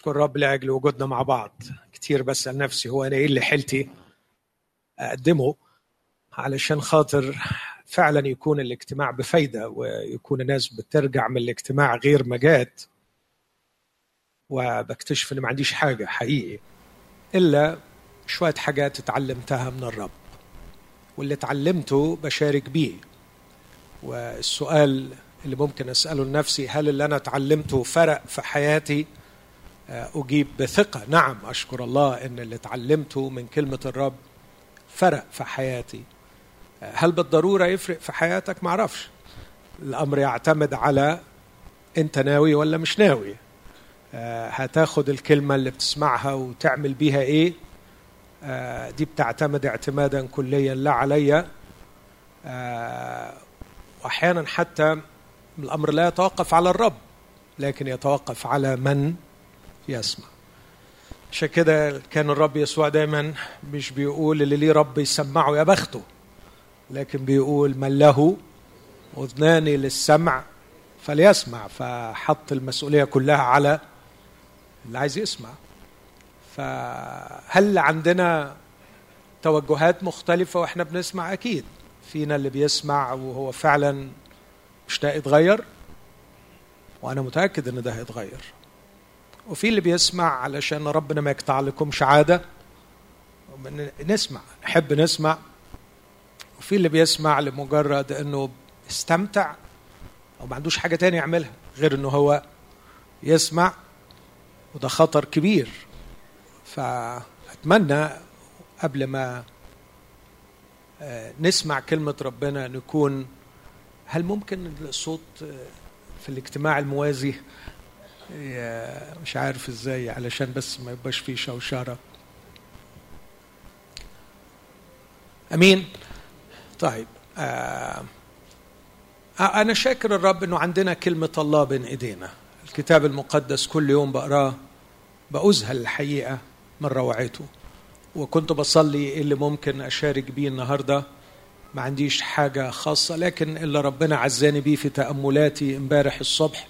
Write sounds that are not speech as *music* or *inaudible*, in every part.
أشكر رب لأجل وجودنا مع بعض. كتير بسأل نفسي هو أنا إيه اللي حيلتي أقدمه علشان خاطر فعلا يكون الاجتماع بفايدة ويكون الناس بترجع من الاجتماع غير ما جات. وبكتشف إن ما عنديش حاجة حقيقي إلا شوية حاجات اتعلمتها من الرب. واللي اتعلمته بشارك بيه. والسؤال اللي ممكن أسأله لنفسي هل اللي أنا اتعلمته فرق في حياتي؟ أجيب بثقة. نعم أشكر الله أن اللي اتعلمته من كلمة الرب فرق في حياتي. هل بالضرورة يفرق في حياتك؟ معرفش الأمر يعتمد على أنت ناوي ولا مش ناوي. هتاخد الكلمة اللي بتسمعها وتعمل بيها إيه؟ دي بتعتمد اعتمادا كليا لا عليا. وأحيانا حتى الأمر لا يتوقف على الرب لكن يتوقف على من؟ يسمع. عشان كده كان الرب يسوع دايما مش بيقول اللي ليه رب يسمعه يا بخته لكن بيقول من له أذنان للسمع فليسمع فحط المسؤولية كلها على اللي عايز يسمع. فهل عندنا توجهات مختلفة وإحنا بنسمع؟ أكيد. فينا اللي بيسمع وهو فعلا مشتاق يتغير؟ وأنا متأكد إن ده هيتغير. وفي اللي بيسمع علشان ربنا ما يقطع لكمش عاده نسمع نحب نسمع. وفي اللي بيسمع لمجرد إنه استمتع أو ما عندوش حاجة تانية يعملها غير إنه هو يسمع. وده خطر كبير. فأتمنى قبل ما نسمع كلمة ربنا نكون هل ممكن الصوت في الاجتماع الموازي مش عارف إزاي علشان بس ما يبقاش فيه شوشرة. أمين؟ طيب آه أنا شاكر الرب إنه عندنا كلمة الله بين إيدينا. الكتاب المقدس كل يوم بقراه بأذهل الحقيقة من روعته. وكنت بصلي إيه اللي ممكن أشارك بيه النهارده؟ ما عنديش حاجة خاصة لكن اللي ربنا عزاني بيه في تأملاتي امبارح الصبح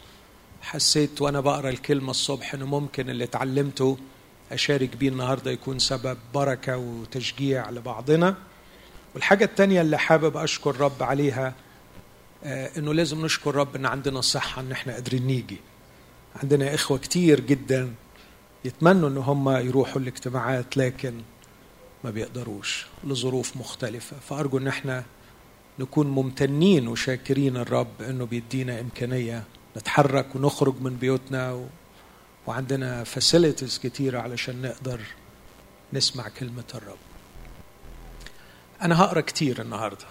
حسيت وأنا بقرأ الكلمة الصبح إنه ممكن اللي اتعلمته اشارك بيه النهارده يكون سبب بركة وتشجيع لبعضنا. والحاجة الثانية اللي حابب أشكر رب عليها آه إنه لازم نشكر رب إن عندنا صحة إن إحنا قادرين نيجي. عندنا إخوة كتير جدا يتمنوا إن هم يروحوا الاجتماعات لكن ما بيقدروش لظروف مختلفة. فأرجو إن إحنا نكون ممتنين وشاكرين الرب إنه بيدينا إمكانية نتحرك ونخرج من بيوتنا و... وعندنا فاسيلتيز كتيرة علشان نقدر نسمع كلمة الرب. أنا هقرأ كتير النهاردة.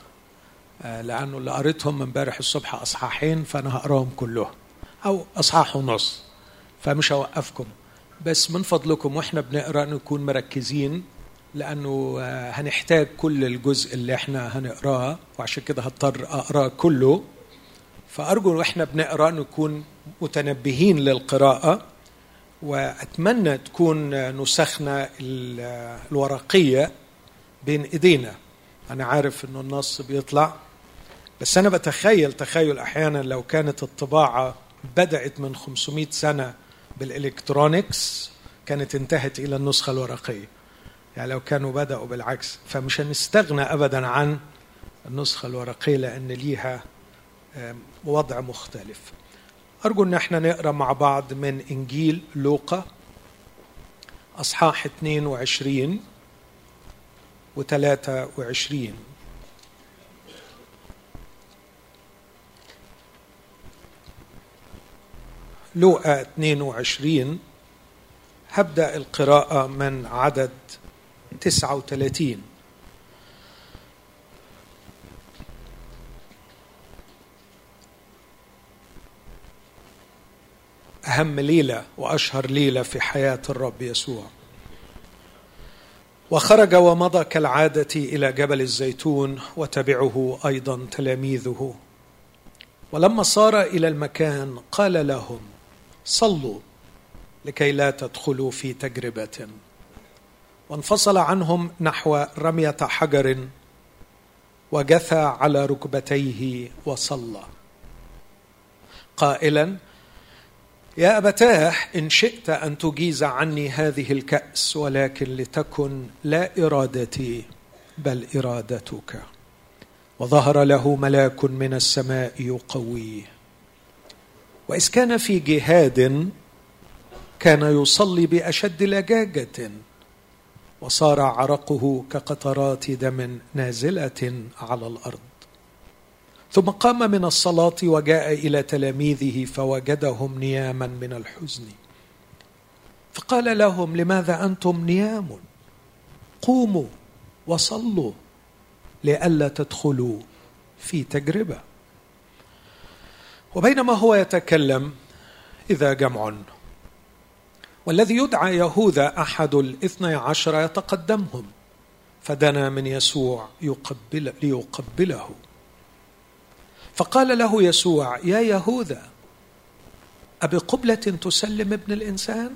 لأنه اللي قريتهم امبارح الصبح أصحاحين فأنا هقراهم كلهم. أو أصحاح ونص. فمش هوقفكم. بس من فضلكم وإحنا بنقرأ نكون مركزين لأنه هنحتاج كل الجزء اللي إحنا هنقراه وعشان كده هضطر اقراه كله. فأرجو وإحنا بنقرأ نكون متنبهين للقراءة وأتمنى تكون نسخنا الورقية بين إيدينا. أنا عارف إنه النص بيطلع بس أنا بتخيل تخيل أحيانا لو كانت الطباعة بدأت من 500 سنة بالإلكترونيكس كانت انتهت إلى النسخة الورقية. يعني لو كانوا بدأوا بالعكس فمش هنستغنى ابدا عن النسخة الورقية لأن ليها وضع مختلف. أرجو أن إحنا نقرأ مع بعض من إنجيل لوقا أصحاح 22 و 23 لوقا 22 هبدأ القراءة من عدد 39 أهم ليلة وأشهر ليلة في حياة الرب يسوع. وخرج ومضى كالعادة إلى جبل الزيتون وتبعه أيضا تلاميذه. ولما صار إلى المكان قال لهم صلوا لكي لا تدخلوا في تجربة. وانفصل عنهم نحو رمية حجر وجثى على ركبتيه وصلى. قائلا يا أبتاه إن شئت أن تجيز عني هذه الكأس ولكن لتكن لا إرادتي بل إرادتك. وظهر له ملاك من السماء يقويه وإذ كان في جهاد كان يصلي بأشد لجاجة. وصار عرقه كقطرات دم نازلة على الأرض. ثم قام من الصلاة وجاء إلى تلاميذه فوجدهم نياما من الحزن. فقال لهم لماذا أنتم نيام؟ قوموا وصلوا لئلا تدخلوا في تجربة. وبينما هو يتكلم إذا جمع. والذي يدعى يهوذا أحد الاثني عشر يتقدمهم فدنا من يسوع يقبل ليقبله. فقال له يسوع يا يهوذا أبقبلة تسلم ابن الإنسان؟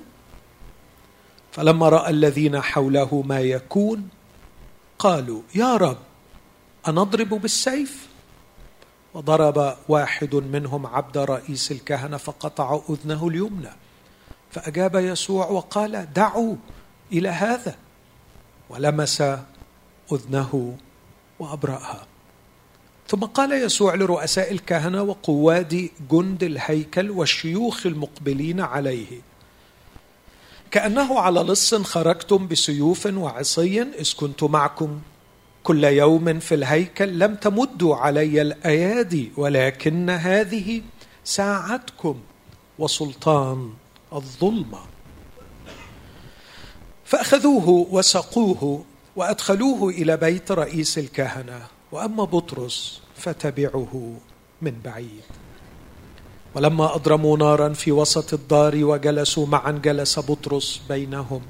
فلما رأى الذين حوله ما يكون قالوا يا رب أنضرب بالسيف؟ وضرب واحد منهم عبد رئيس الكهنة فقطع أذنه اليمنى. فأجاب يسوع وقال دعوا إلى هذا. ولمس أذنه وأبرأها. ثم قال يسوع لرؤساء الكهنة وقواد جند الهيكل والشيوخ المقبلين عليه كأنه على لص خرجتم بسيوف وعصي إذ كنت معكم. كل يوم في الهيكل لم تمدوا علي الأيادي ولكن هذه ساعتكم وسلطان الظلمة. فأخذوه وسقوه وأدخلوه إلى بيت رئيس الكهنة. وأما بطرس فتبعه من بعيد. ولما أضرموا نارا في وسط الدار وجلسوا معا جلس بطرس بينهم.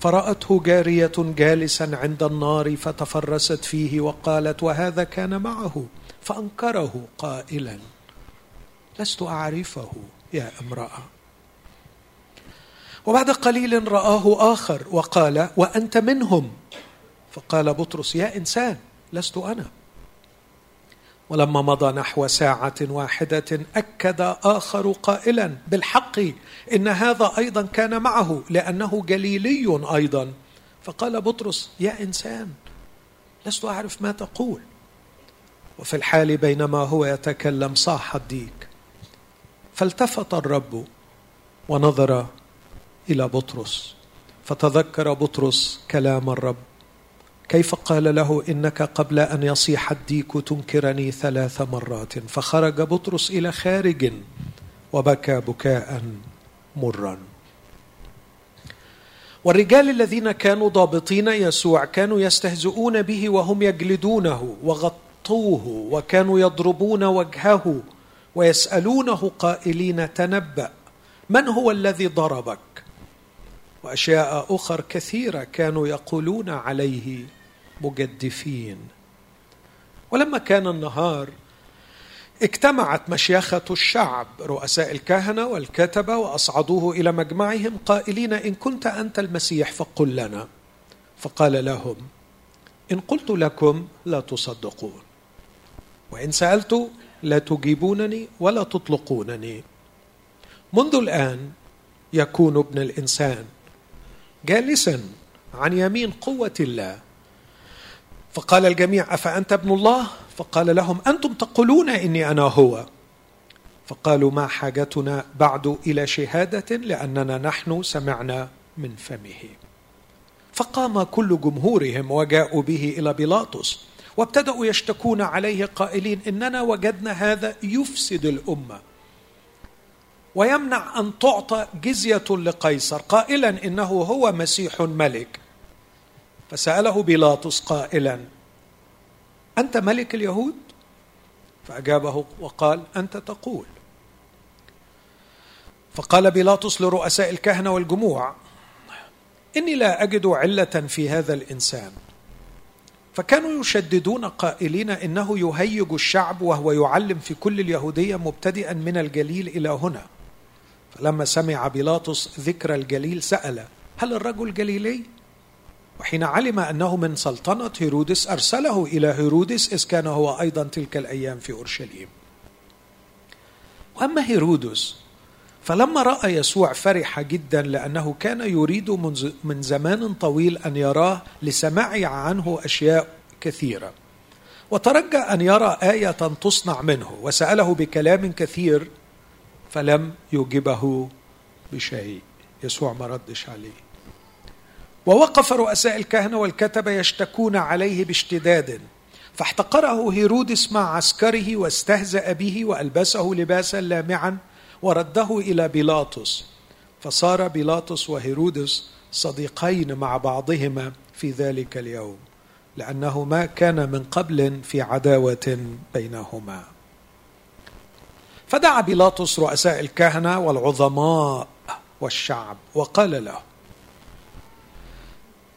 فرأته جارية جالسا عند النار فتفرست فيه وقالت وهذا كان معه. فأنكره قائلا لست أعرفه يا امرأة. وبعد قليل رآه آخر وقال وأنت منهم. فقال بطرس يا إنسان. لست أنا. ولما مضى نحو ساعة واحدة أكد آخر قائلا بالحق إن هذا أيضا كان معه لأنه جليلي أيضا. فقال بطرس يا إنسان لست أعرف ما تقول. وفي الحال بينما هو يتكلم صاح الديك. فالتفت الرب ونظر إلى بطرس فتذكر بطرس كلام الرب. كيف قال له إنك قبل أن يصيح الديك تنكرني ثلاث مرات؟ فخرج بطرس إلى خارج وبكى بكاء مرا. والرجال الذين كانوا ضابطين يسوع كانوا يستهزئون به وهم يجلدونه وغطوه وكانوا يضربون وجهه ويسألونه قائلين تنبأ من هو الذي ضربك؟ وأشياء أخر كثيرة كانوا يقولون عليه. مجدفين. ولما كان النهار اجتمعت مشيخة الشعب رؤساء الكهنة والكتبة وأصعدوه إلى مجمعهم قائلين إن كنت أنت المسيح فقل لنا. فقال لهم إن قلت لكم لا تصدقون وإن سألت لا تجيبونني ولا تطلقونني. منذ الآن يكون ابن الإنسان جالسا عن يمين قوة الله فقال الجميع أفأنت ابن الله؟ فقال لهم أنتم تقولون إني أنا هو. فقالوا ما حاجتنا بعد إلى شهادة لأننا نحن سمعنا من فمه. فقام كل جمهورهم وجاءوا به إلى بيلاطس وابتدأوا يشتكون عليه قائلين إننا وجدنا هذا يفسد الأمة. ويمنع أن تعطى جزية لقيصر قائلا إنه هو مسيح ملك فسأله بيلاطس قائلا أنت ملك اليهود؟ فأجابه وقال أنت تقول فقال بيلاطس لرؤساء الكهنة والجموع إني لا أجد علة في هذا الإنسان فكانوا يشددون قائلين إنه يهيج الشعب وهو يعلم في كل اليهودية مبتدئا من الجليل إلى هنا فلما سمع بيلاطس ذكر الجليل سأل هل الرجل جليلي؟ وحين علم أنه من سلطنة هيرودس أرسله إلى هيرودس إذ كان هو أيضا تلك الأيام في أورشليم. وأما هيرودس فلما رأى يسوع فرح جدا لأنه كان يريد من زمان طويل أن يراه لسماع عنه أشياء كثيرة. وترجى أن يرى آية تصنع منه وسأله بكلام كثير فلم يجبه بشيء. يسوع ما ردش عليه. ووقف رؤساء الكهنة والكتبة يشتكون عليه باشتداد. فاحتقره هيرودس مع عسكره واستهزأ به وألبسه لباسا لامعا ورده إلى بيلاطس. فصار بيلاطس وهيرودس صديقين مع بعضهما في ذلك اليوم لأنه ما كان من قبل في عداوة بينهما. فدعا بيلاطس رؤساء الكهنة والعظماء والشعب وقال له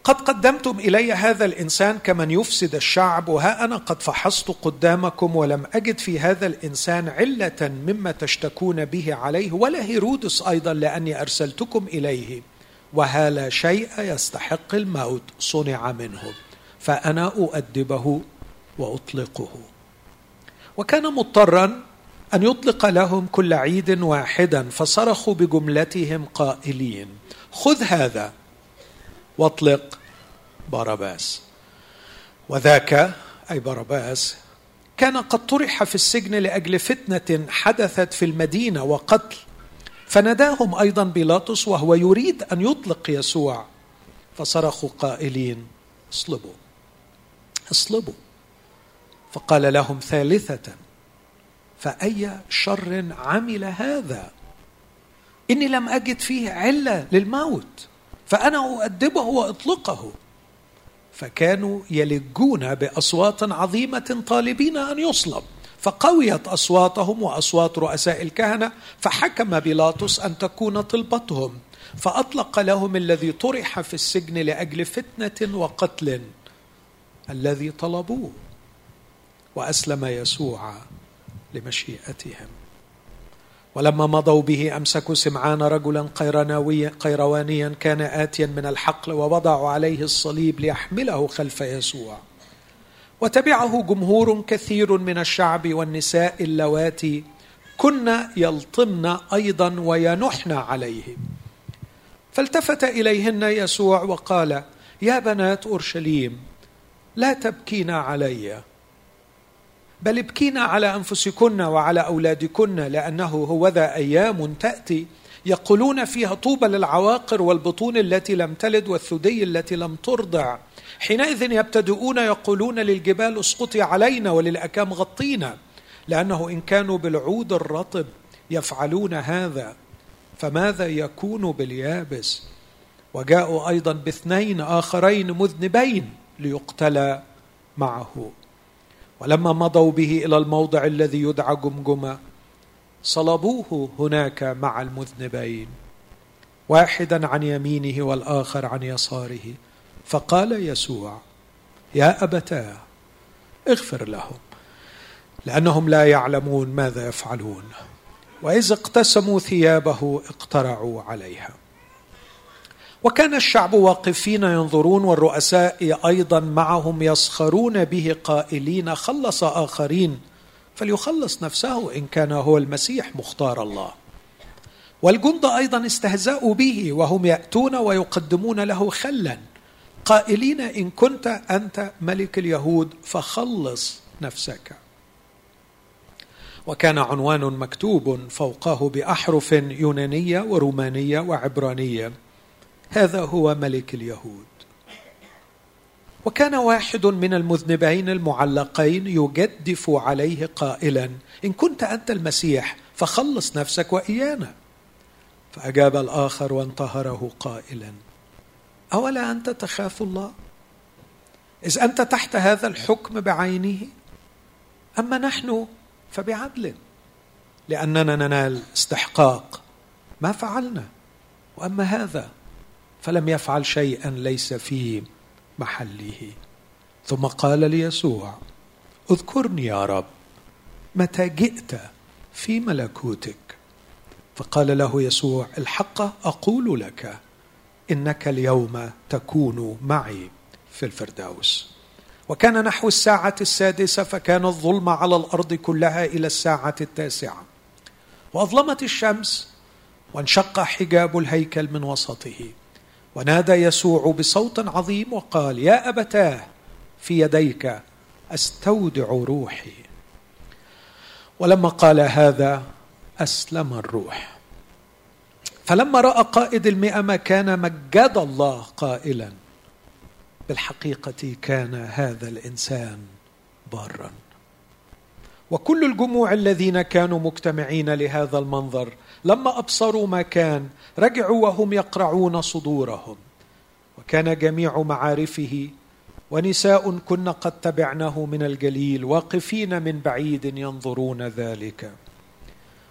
قد قدمتم إلي هذا الإنسان كمن يفسد الشعب وها أنا قد فحصت قدامكم ولم أجد في هذا الإنسان علة مما تشتكون به عليه ولا هيرودس أيضا لأني أرسلتكم إليه. وها لا شيء يستحق الموت صنع منه. فأنا أؤدبه وأطلقه. وكان مضطرا أن يطلق لهم كل عيد واحدا فصرخوا بجملتهم قائلين خذ هذا واطلق باراباس. وذاك أي باراباس كان قد طرح في السجن لأجل فتنة حدثت في المدينة وقتل. فناداهم أيضا بيلاطس وهو يريد أن يطلق يسوع. فصرخوا قائلين اصلبوا. اصلبوا. فقال لهم ثالثة فأي شر عمل هذا؟ إني لم أجد فيه علة للموت. فأنا أؤدبه وأطلقه. فكانوا يلجون بأصوات عظيمة طالبين أن يصلب. فقويت أصواتهم وأصوات رؤساء الكهنة فحكم بيلاطس أن تكون طلبتهم. فأطلق لهم الذي طرح في السجن لأجل فتنة وقتل الذي طلبوه. وأسلم يسوع لمشيئتهم. ولما مضوا به أمسكوا سمعان رجلا قيرانويا قيروانيا كان آتيا من الحقل ووضعوا عليه الصليب ليحمله خلف يسوع. وتبعه جمهور كثير من الشعب والنساء اللواتي. كن يلطمن أيضا وينحن عليه فالتفت إليهن يسوع وقال يا بنات أورشليم لا تبكين عليّ. بل ابكينا على أنفسكن وعلى أولادكن لأنه هو ذا أيام تأتي يقولون فيها طوبى للعواقر والبطون التي لم تلد والثدي التي لم ترضع. حينئذ يبتدؤون يقولون للجبال اسقطي علينا وللأكام غطينا لأنه إن كانوا بالعود الرطب يفعلون هذا فماذا يكون باليابس؟ وجاءوا أيضا باثنين آخرين مذنبين ليقتلا معه. ولما مضوا به إلى الموضع الذي يدعى جمجمه صلبوه هناك مع المذنبين واحدا عن يمينه والآخر عن يساره. فقال يسوع يا أبتاه اغفر لهم لأنهم لا يعلمون ماذا يفعلون وإذ اقتسموا ثيابه اقترعوا عليها. وكان الشعب واقفين ينظرون والرؤساء أيضا معهم يسخرون به قائلين خلص آخرين فليخلص نفسه إن كان هو المسيح مختار الله. والجند أيضا استهزأوا به وهم يأتون ويقدمون له خلا قائلين إن كنت أنت ملك اليهود فخلص نفسك. وكان عنوان مكتوب فوقه بأحرف يونانية ورومانية وعبرانية. هذا هو ملك اليهود. وكان واحد من المذنبين المعلقين يجدف عليه قائلا إن كنت أنت المسيح فخلص نفسك وإيانا. فأجاب الآخر وانتهره قائلا أولا أنت تخاف الله؟ إذ أنت تحت هذا الحكم بعينه؟ أما نحن فبعدل لأننا ننال استحقاق ما فعلنا. وأما هذا فلم يفعل شيئا ليس في محله. ثم قال ليسوع اذكرني يا رب متى جئت في ملكوتك؟ فقال له يسوع الحق أقول لك إنك اليوم تكون معي في الفردوس. وكان نحو الساعة السادسة فكان الظلم على الأرض كلها إلى الساعة التاسعة. وأظلمت الشمس وانشق حجاب الهيكل من وسطه. ونادى يسوع بصوت عظيم وقال يا أبتاه في يديك أستودع روحي. ولما قال هذا أسلم الروح. فلما رأى قائد المئة ما كان مجد الله قائلا بالحقيقة كان هذا الإنسان بارا. وكل الجموع الذين كانوا مجتمعين لهذا المنظر لما أبصروا ما كان رجعوا وهم يقرعون صدورهم. وكان جميع معارفه ونساء كن قد تبعناه من الجليل واقفين من بعيد ينظرون ذلك.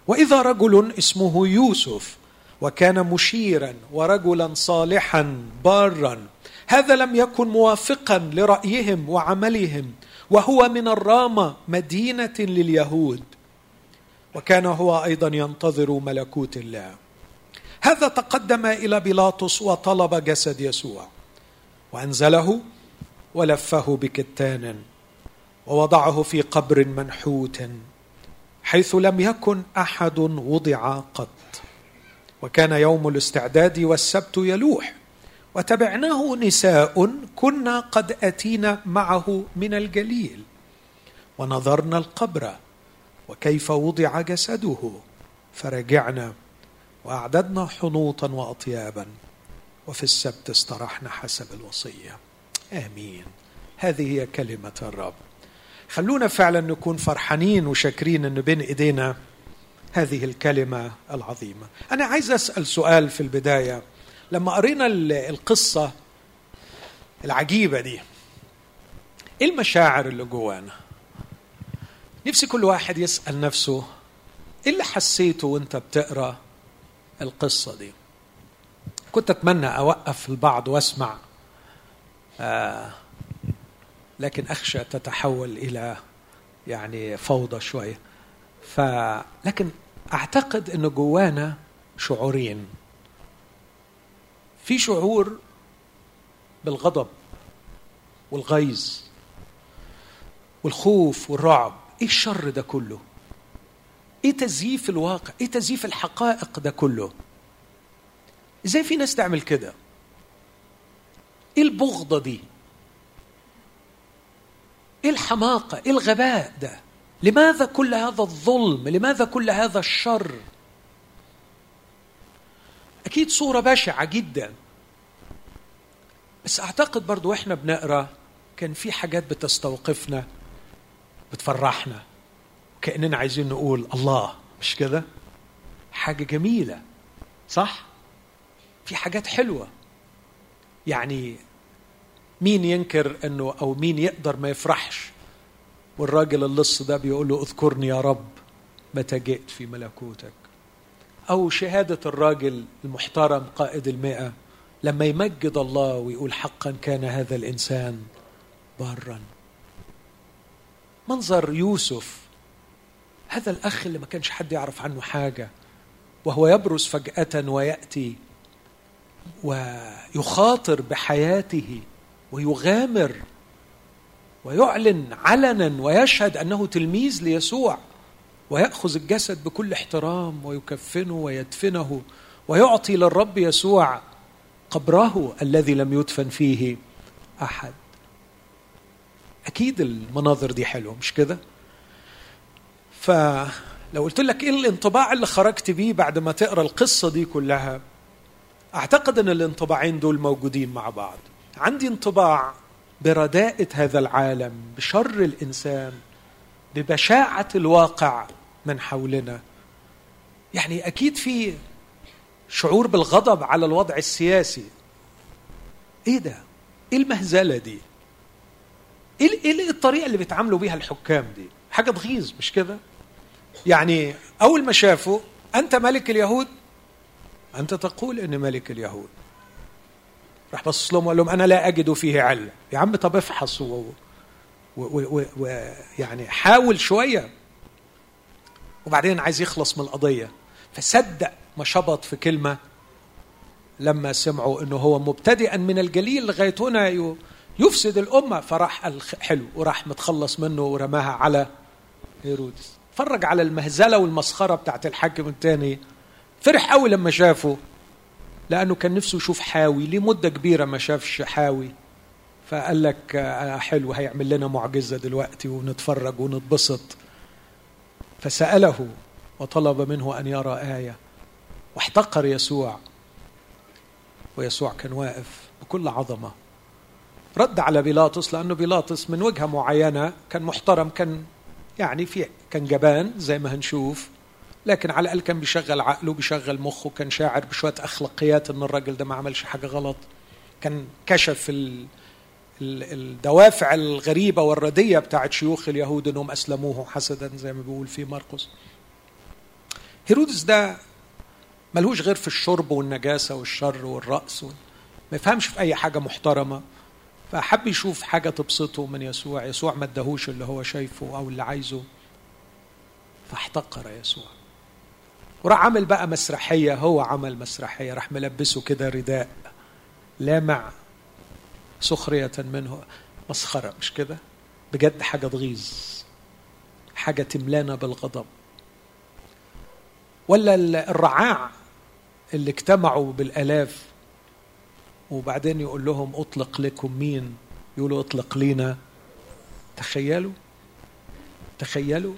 وإذا رجل اسمه يوسف وكان مشيرا ورجلا صالحا بارا هذا لم يكن موافقا لرأيهم وعملهم وهو من الرامة مدينة لليهود. وكان هو أيضا ينتظر ملكوت الله. هذا تقدم إلى بيلاطس وطلب جسد يسوع. وأنزله ولفه بكتان ووضعه في قبر منحوت حيث لم يكن أحد وضع قط. وكان يوم الاستعداد والسبت يلوح. وتبعناه نساء كنا قد أتينا معه من الجليل. ونظرنا القبر وكيف وضع جسده. فرجعنا وأعددنا حنوطا واطيابا. وفي السبت استرحنا حسب الوصية. آمين. هذه هي كلمة الرب. خلونا فعلا نكون فرحانين وشاكرين إن بين إيدينا هذه الكلمة العظيمة. أنا عايز أسأل سؤال في البداية. لما قرينا القصة العجيبة دي إيه المشاعر اللي جوانا؟ نفسي كل واحد يسأل نفسه إيه اللي حسيته وأنت بتقرأ القصة دي؟ كنت أتمنى أوقف البعض وأسمع آه لكن أخشى تتحول إلى يعني فوضى شوية. ف لكن أعتقد إنه جوانا شعورين. في شعور بالغضب والغيظ والخوف والرعب. إيه الشر ده كله؟ إيه تزييف الواقع؟ إيه تزييف الحقائق ده كله؟ إزاي في ناس تعمل كده؟ إيه البغضة دي؟ إيه الحماقة؟ إيه الغباء ده؟ لماذا كل هذا الظلم؟ لماذا كل هذا الشر؟ أكيد صورة بشعة جدا. بس أعتقد برضو وإحنا بنقرأ كان في حاجات بتستوقفنا. بتفرحنا كأننا عايزين نقول الله مش كده؟ حاجة جميلة صح؟ في حاجات حلوة. يعني مين ينكر إنه أو مين يقدر ما يفرحش؟ والراجل اللص ده بيقول له اذكرني يا رب متى جئت في ملكوتك. أو شهادة الراجل المحترم قائد المئة لما يمجد الله ويقول حقا كان هذا الإنسان بارا. منظر يوسف. هذا الأخ اللي ما كانش حد يعرف عنه حاجة وهو يبرز فجأة ويأتي ويخاطر بحياته ويغامر ويعلن علنا ويشهد أنه تلميذ ليسوع ويأخذ الجسد بكل احترام ويكفنه ويدفنه ويعطي للرب يسوع قبره الذي لم يدفن فيه أحد. أكيد المناظر دي حلوة مش كده؟ فلو قلت لك إيه الانطباع اللي خرجت بيه بعد ما تقرأ القصة دي كلها أعتقد إن الانطباعين دول موجودين مع بعض. عندي انطباع برداءة هذا العالم بشر الإنسان ببشاعة الواقع من حولنا. يعني أكيد في شعور بالغضب على الوضع السياسي. إيه ده؟ إيه المهزلة دي؟ إيه إيه الطريقة اللي بيتعاملوا بيها الحكام دي؟ حاجة تغيظ مش كده؟ يعني أول ما شافوا أنت ملك اليهود أنت تقول إني ملك اليهود. راح بص لهم وقال لهم أنا لا أجد فيه علة. يا عم طب افحص ويعني حاول شوية. وبعدين عايز يخلص من القضية. فصدق ما شبط في كلمة لما سمعوا إنه هو مبتدئا من الجليل لغاية هنا يفسد الأمة. فراح حلو. وراح متخلص منه ورماها على هيرودس. فرج على المهزلة والمسخرة بتاعت الحاكم الثاني فرح قوي لما شافه لأنه كان نفسه يشوف حاوي. لمدة كبيرة ما شافش حاوي. فقال لك آه، حلو هيعمل لنا معجزة دلوقتي ونتفرج ونتبسط. فسأله وطلب منه أن يرى آية. واحتقر يسوع. ويسوع كان واقف بكل عظمة. رد على بيلاطس لأنه بيلاطس من وجهة معينة كان محترم كان يعني في كان جبان زي ما هنشوف لكن على الأقل كان بيشغل عقله بيشغل مخه كان شاعر بشوية أخلاقيات إن الراجل ده ما عملش حاجة غلط. كان كشف ال الدوافع الغريبة والردية بتاعت شيوخ اليهود إنهم أسلموه حسدا زي ما بيقول في مرقس هيرودس ده ملهوش غير في الشرب والنجاسة والشر والرأس ما يفهمش في أي حاجة محترمة. فحب يشوف حاجة تبسطه من يسوع. يسوع ما اداهوش اللي هو شايفه أو اللي عايزه فاحتقر يسوع. وراح عمل بقى مسرحية هو عمل مسرحية راح ملبسه كده رداء لامع سخرية منه. مسخرة مش كده؟ بجد حاجة تغيظ حاجة تملانا بالغضب. ولا الرعاع اللي اجتمعوا بالآلاف وبعدين يقول لهم أطلق لكم مين؟ يقولوا أطلق لينا. تخيلوا تخيلوا.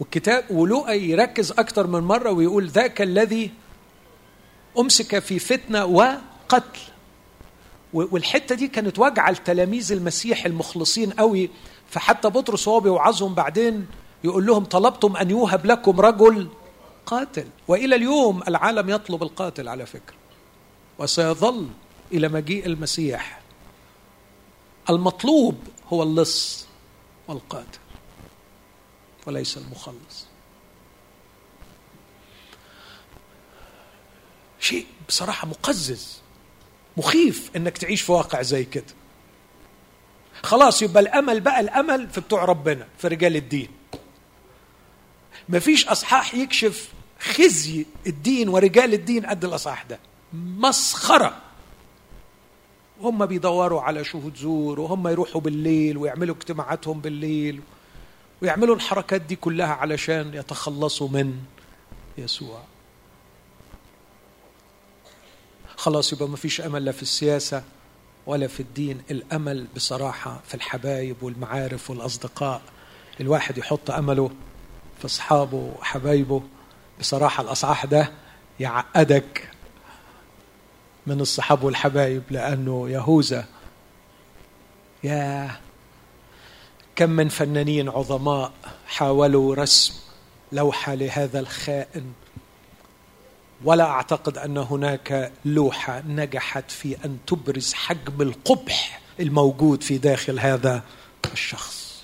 والكتاب ولوقا يركز أكثر من مرة ويقول ذاك الذي أمسك في فتنة وقتل. والحتة دي كانت واجعه لتلاميذ المسيح المخلصين قوي. فحتى بطرس وهو بيوعظهم بعدين يقول لهم طلبتم أن يوهب لكم رجل قاتل. وإلى اليوم العالم يطلب القاتل على فكرة. وسيظل إلى مجيء المسيح. المطلوب هو اللص والقاتل وليس المخلص. شيء بصراحة مقزز مخيف إنك تعيش في واقع زي كده. خلاص يبقى الأمل بقى الأمل في بتوع ربنا في رجال الدين. مفيش أصحاح يكشف خزي الدين ورجال الدين قد الأصحاح ده. مسخرة. هم بيدوروا على شهود زور وهم يروحوا بالليل ويعملوا اجتماعاتهم بالليل ويعملوا الحركات دي كلها علشان يتخلصوا من يسوع. خلاص يبقى ما فيش أمل لا في السياسة ولا في الدين. الأمل بصراحة في الحبايب والمعارف والأصدقاء. الواحد يحط أمله في أصحابه وحبايبه. بصراحة الأصحاح ده يعقدك. من الصحاب والحبايب لأنه يهوذا. يا كم من فنانين عظماء حاولوا رسم لوحة لهذا الخائن. ولا أعتقد أن هناك لوحة نجحت في أن تبرز حجم القبح الموجود في داخل هذا الشخص.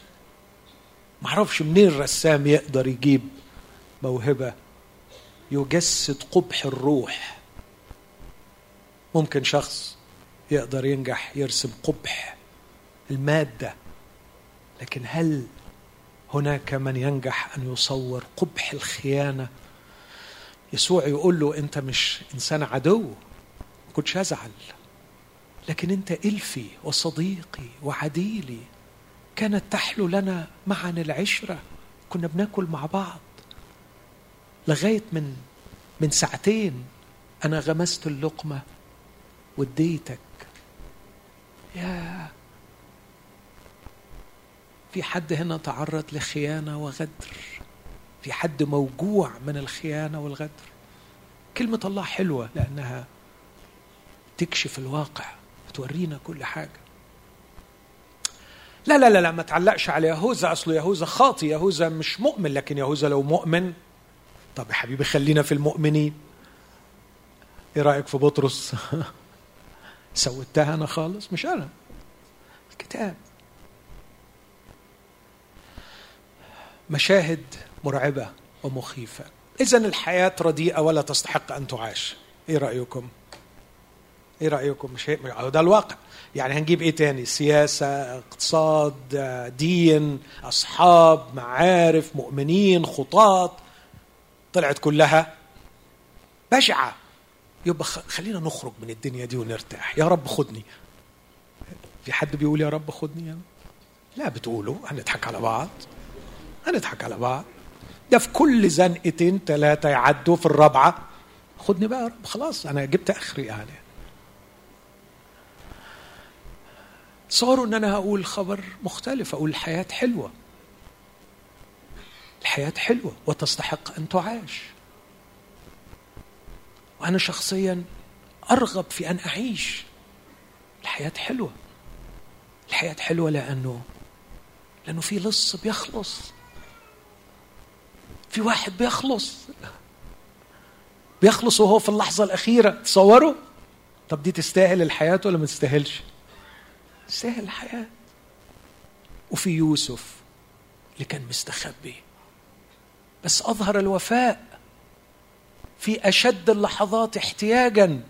ما أعرفش منين الرسام يقدر يجيب موهبة يجسد قبح الروح. ممكن شخص يقدر ينجح يرسم قبح المادة لكن هل هناك من ينجح أن يصور قبح الخيانة؟ يسوع يقول له أنت مش إنسان عدو ما كنتش أزعل لكن أنت إلفي وصديقي وعديلي كانت تحلو لنا معا العشرة كنا بناكل مع بعض. لغاية من من ساعتين أنا غمست اللقمة واديتك يا في حد هنا تعرض لخيانة وغدر؟ في حد موجوع من الخيانة والغدر؟ كلمة الله حلوة لأنها تكشف الواقع تورينا كل حاجة. لا لا لا لا ما تعلقش على يهوذا. اصله يهوذا خاطي يهوذا مش مؤمن لكن يهوذا لو مؤمن طب يا حبيبي خلينا في المؤمنين. إيه رأيك في بطرس؟ *laughs* سوتها أنا خالص مش أنا. الكتاب. مشاهد مرعبة ومخيفة. إذا الحياة رديئة ولا تستحق أن تعاش. إيه رأيكم؟ إيه رأيكم؟ مش هي... ده الواقع. يعني هنجيب إيه تاني؟ سياسة، اقتصاد، دين، أصحاب، معارف، مؤمنين، خطاط. طلعت كلها بشعة. يبقى خلينا نخرج من الدنيا دي ونرتاح. يا رب خدني. في حد بيقول يا رب خدني؟ يعني؟ لا بتقولوا. هنضحك على بعض. هنضحك على بعض. ده في كل زنقتين ثلاثة يعدوا في الرابعة. خدني بقى يا رب. خلاص أنا جبت آخري يعني. تصوروا إن أنا هقول خبر مختلف أقول الحياة حلوة. الحياة حلوة وتستحق أن تعاش. وأنا شخصيا أرغب في أن أعيش. الحياة حلوة. الحياة حلوة لأنه لأنه في لص بيخلص. في واحد بيخلص. بيخلص وهو في اللحظة الأخيرة. تصوروا طب دي تستاهل الحياة ولا ما تستاهلش؟ تستاهل الحياة. وفي يوسف اللي كان مستخبي. بس أظهر الوفاء. في أشد اللحظات احتياجا.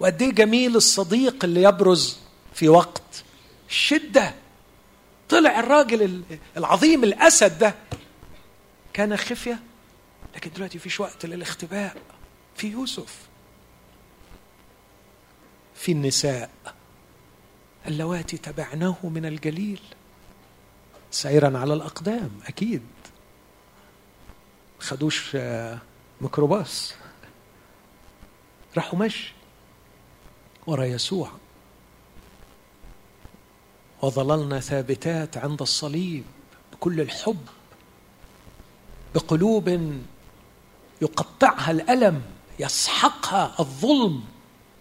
وقد إيه جميل الصديق اللي يبرز في وقت الشدة. طلع الراجل العظيم الأسد ده. كان خفية لكن دلوقتي فيش وقت للاختباء. في يوسف في النساء. اللواتي تبعناه من الجليل سيرا على الأقدام أكيد. خدوش آه، ميكروباص. راحوا مشي ورا يسوع. وظللنا ثابتات عند الصليب بكل الحب بقلوب يقطعها الألم يسحقها الظلم.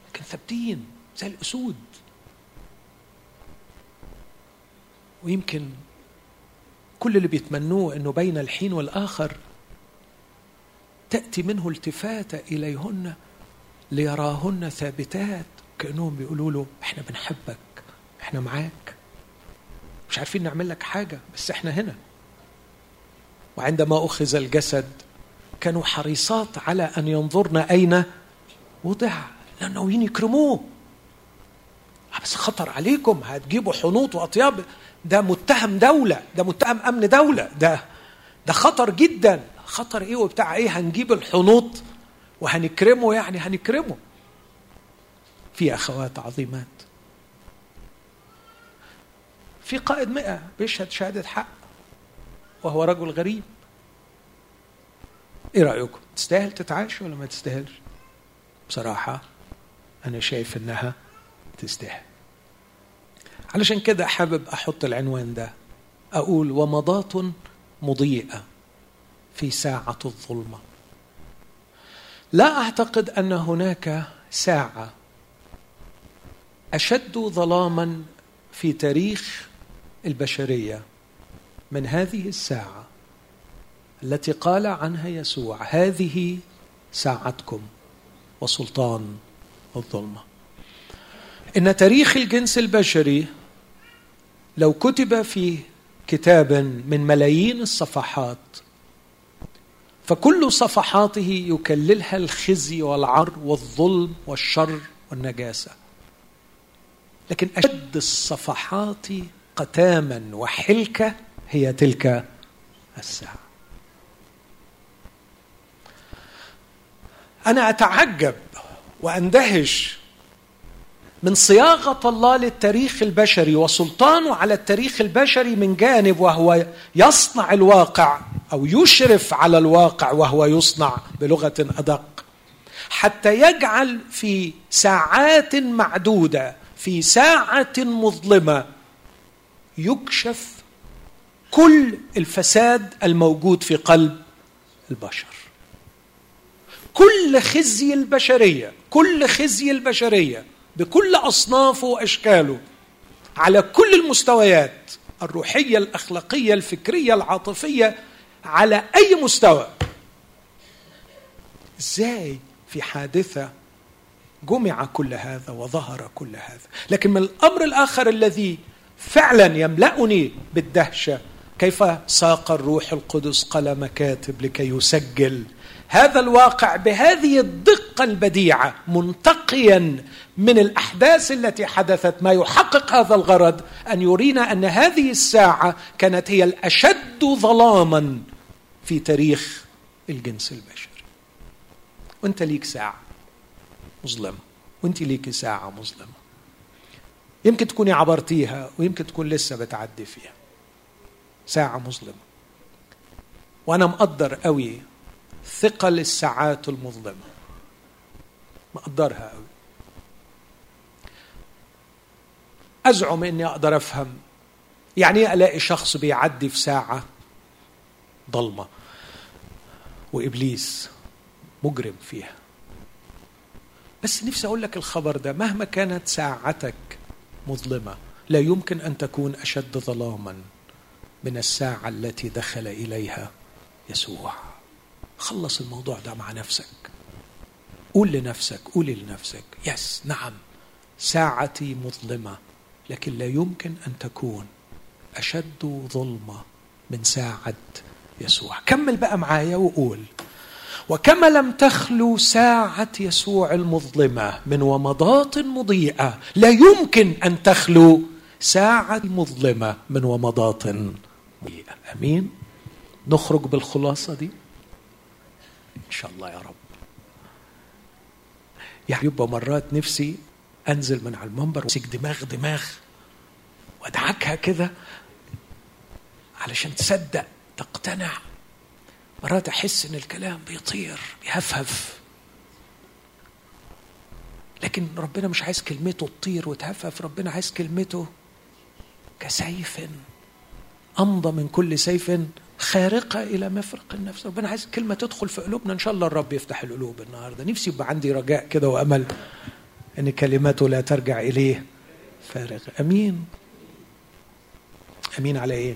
لكن ثابتين زي الأسود. ويمكن كل اللي بيتمنوه إنه بين الحين والآخر تأتي منه التفاتة إليهن ليراهن ثابتات. كأنهم بيقولوا له إحنا بنحبك إحنا معاك. مش عارفين نعمل لك حاجة بس إحنا هنا. وعندما أخذ الجسد كانوا حريصات على أن ينظرن أين؟ وضع. لأنه ناويين يكرموه. آه، بس خطر عليكم. هتجيبوا حنوط وأطياب. ده متهم دولة ده متهم أمن دولة. ده ده خطر جدا. خطر إيه وبتاع إيه هنجيب الحنوط وهنكرمه يعني هنكرمه. في اخوات عظيمات. في قائد مئة بيشهد شهادة حق وهو رجل غريب. إيه رأيكم؟ تستاهل تتعاش ولا ما تستاهلش؟ بصراحة أنا شايف إنها تستاهل. علشان كده حابب أحط العنوان ده. أقول ومضات مضيئة. في ساعة الظلمة لا أعتقد أن هناك ساعة أشد ظلاما في تاريخ البشرية من هذه الساعة التي قال عنها يسوع هذه ساعتكم وسلطان الظلمة إن تاريخ الجنس البشري لو كتب في كتاب من ملايين الصفحات فكل صفحاته يكللها الخزي والعر والظلم والشر والنجاسة. لكن أشد الصفحات قتاما وحلكه هي تلك الساعة. أنا أتعجب وأندهش من صياغة الله للتاريخ البشري وسلطانه على التاريخ البشري من جانب وهو يصنع الواقع. أو يشرف على الواقع وهو يصنع بلغة أدق. حتى يجعل في ساعات معدودة في ساعة مظلمة يكشف كل الفساد الموجود في قلب البشر. كل خزي البشرية كل خزي البشرية بكل أصنافه وأشكاله على كل المستويات الروحية الأخلاقية الفكرية العاطفية على أي مستوى. إزاي في حادثة جمع كل هذا وظهر كل هذا؟ لكن من الأمر الآخر الذي فعلا يملأني بالدهشة كيف ساق الروح القدس قلم كاتب لكي يسجل هذا الواقع بهذه الدقة البديعة منتقيا من الأحداث التي حدثت. ما يحقق هذا الغرض أن يرينا أن هذه الساعة كانت هي الأشد ظلاما في تاريخ الجنس البشري. وانت ليك ساعة مظلمة. وانت ليك ساعة مظلمة. يمكن تكوني عبرتيها ويمكن تكون لسه بتعدي فيها. ساعة مظلمة. وأنا مقدر قوي ثقل الساعات المظلمة. مقدرها قوي. أزعم إني أقدر أفهم يعني إيه ألاقي شخص بيعدي في ساعة ضلمة وإبليس مجرم فيها. بس نفسي أقول لك الخبر ده مهما كانت ساعتك مظلمة لا يمكن أن تكون أشد ظلاما من الساعة التي دخل إليها يسوع. خلص الموضوع ده مع نفسك. قول لنفسك قولي لنفسك يس نعم ساعتي مظلمة لكن لا يمكن أن تكون أشد ظلمة من ساعة يسوع. كمل بقى معايا وقول. وكما لم تخلو ساعة يسوع المظلمة من ومضات مضيئة لا يمكن أن تخلو ساعة مظلمة من ومضات مضيئة. أمين؟ نخرج بالخلاصة دي؟ إن شاء الله يا رب. يعني يبقى مرات نفسي أنزل من على المنبر وأمسك دماغ دماغ وأدعكها كده علشان تصدق تقتنع. مرات أحس إن الكلام بيطير بيهفهف. لكن ربنا مش عايز كلمته تطير وتهفف ربنا عايز كلمته كسيف. أمضى من كل سيف خارقة إلى مفرق النفس. ربنا عايز كلمة تدخل في قلوبنا إن شاء الله الرب يفتح القلوب النهاردة. نفسي يبقى عندي رجاء كده وأمل أن كلماته لا ترجع إليه فارغة. أمين. أمين على إيه؟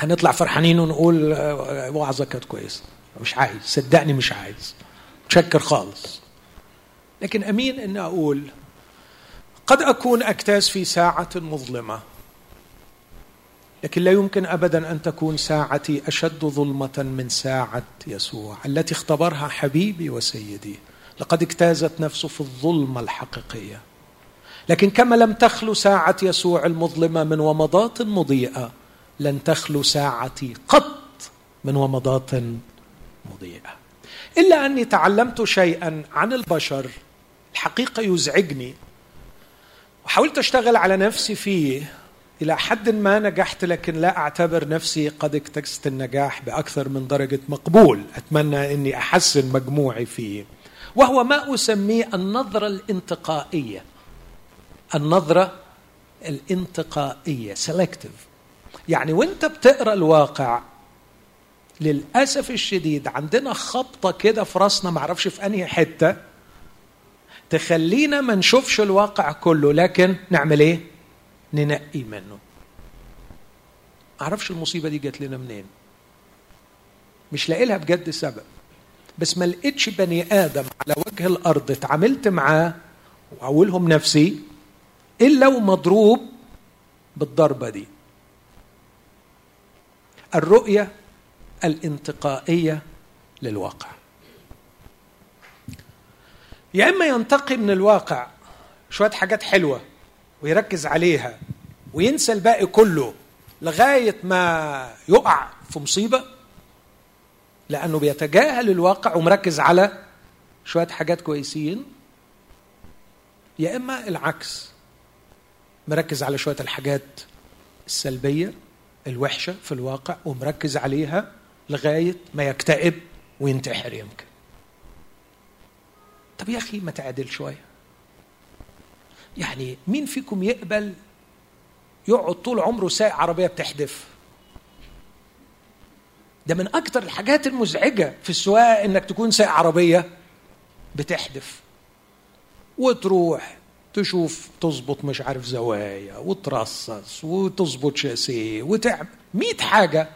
هنطلع فرحانين ونقول آه، وعظة كانت كويسة. مش عايز صدقني مش عايز. متشكر خالص. لكن أمين أن أقول قد أكون أكتاز في ساعة مظلمة لكن لا يمكن ابدا أن تكون ساعتي أشد ظلمة من ساعة يسوع التي اختبرها حبيبي وسيدي. لقد اجتازت نفسه في الظلمة الحقيقية. لكن كما لم تخلو ساعة يسوع المظلمة من ومضات مضيئة لن تخلو ساعتي قط من ومضات مضيئة. إلا أني تعلمت شيئا عن البشر الحقيقة يزعجني وحاولت أشتغل على نفسي فيه إلى حد ما نجحت لكن لا أعتبر نفسي قد اكتسبت النجاح بأكثر من درجة مقبول. أتمنى أني أحسن مجموعي فيه. وهو ما أسميه النظرة الانتقائية. النظرة الانتقائية selective يعني وانت بتقرأ الواقع للأسف الشديد عندنا خبطة كده في راسنا معرفش في أنهي حتة تخلينا ما نشوفش الواقع كله لكن نعمل إيه؟ ننقي منه. أعرفش المصيبة دي جت لنا منين. مش لاقي لها بجد سبب. بس ما لقيتش بني آدم على وجه الأرض اتعاملت معاه واولهم نفسي إلا ومضروب بالضربة دي. الرؤية الانتقائية للواقع. يا إما ينتقي من الواقع شوية حاجات حلوة ويركز عليها وينسى الباقي كله لغاية ما يقع في مصيبة لأنه بيتجاهل الواقع ومركز على شوية حاجات كويسين يا إما العكس مركز على شوية الحاجات السلبية الوحشة في الواقع ومركز عليها لغاية ما يكتئب وينتحر يمكن. طب يا أخي ما تعدل شوية. يعني مين فيكم يقبل يقعد طول عمره سايق عربية بتحدف؟ ده من أكتر الحاجات المزعجة في السواقة إنك تكون سايق عربية بتحدف وتروح تشوف تظبط مش عارف زوايا وترصص وتظبط شاسيه وتعمل مئة حاجة.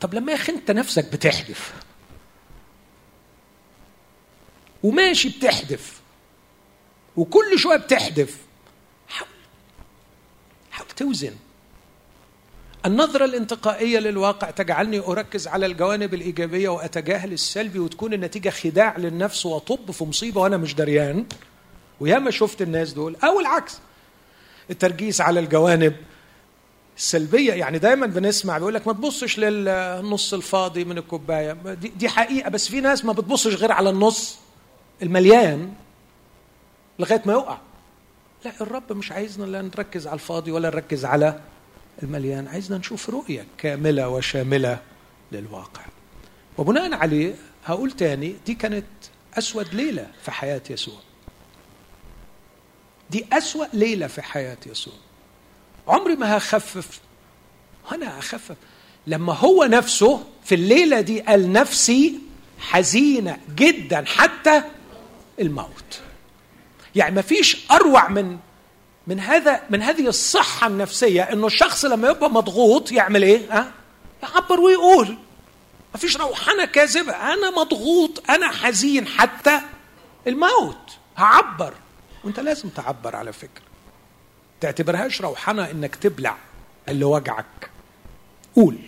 طب لما يا أخي أنت نفسك بتحدف. وماشي بتحدف. وكل شوية بتحدف. حاول. حاول توزن. النظرة الانتقائية للواقع تجعلني أركز على الجوانب الإيجابية وأتجاهل السلبي وتكون النتيجة خداع للنفس وطب في مصيبة وأنا مش دريان. وياما شفت الناس دول. أو العكس. التركيز على الجوانب السلبية. يعني دايما بنسمع بيقول لك ما تبصش للنص الفاضي من الكوباية. دي, دي حقيقة. بس في ناس ما بتبصش غير على النص المليان لغاية ما يقع. لا الرب مش عايزنا لا نركز على الفاضي ولا نركز على المليان. عايزنا نشوف رؤية كاملة وشاملة للواقع. وبناء عليه هقول تاني دي كانت أسود ليلة في حياة يسوع. دي أسوأ ليلة في حياة يسوع. عمري ما هخفف أنا أخفف لما هو نفسه في الليلة دي قال نفسي حزينة جدا حتى الموت. يعني ما فيش أروع من من هذا من هذه الصحة النفسية إنه الشخص لما يبقى مضغوط يعمل إيه؟ ها؟ يعبر ويقول ما فيش روحنة كاذبة أنا مضغوط أنا حزين حتى الموت. هعبر. وأنت لازم تعبر على فكرة تعتبرهاش روحنة إنك تبلع اللي وجعك. قول.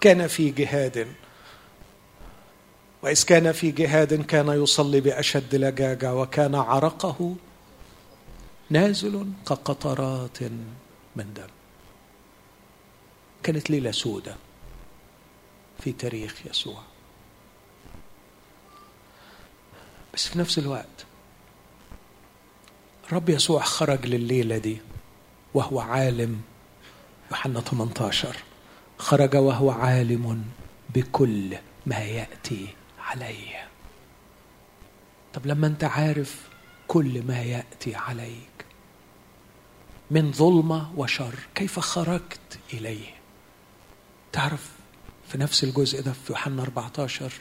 كان في جهاد وإذ كان في جهاد كان يصلي بأشد لجاجة وكان عرقه نازل كقطرات من دم. كانت ليلة سودة في تاريخ يسوع. بس في نفس الوقت رب يسوع خرج لليلة دي وهو عالم. يوحنا 18 خرج وهو عالم بكل ما يأتي عليه. طب لما انت عارف كل ما يأتي عليك من ظلمة وشر كيف خرجت إليه؟ تعرف في نفس الجزء ده في يوحنا 14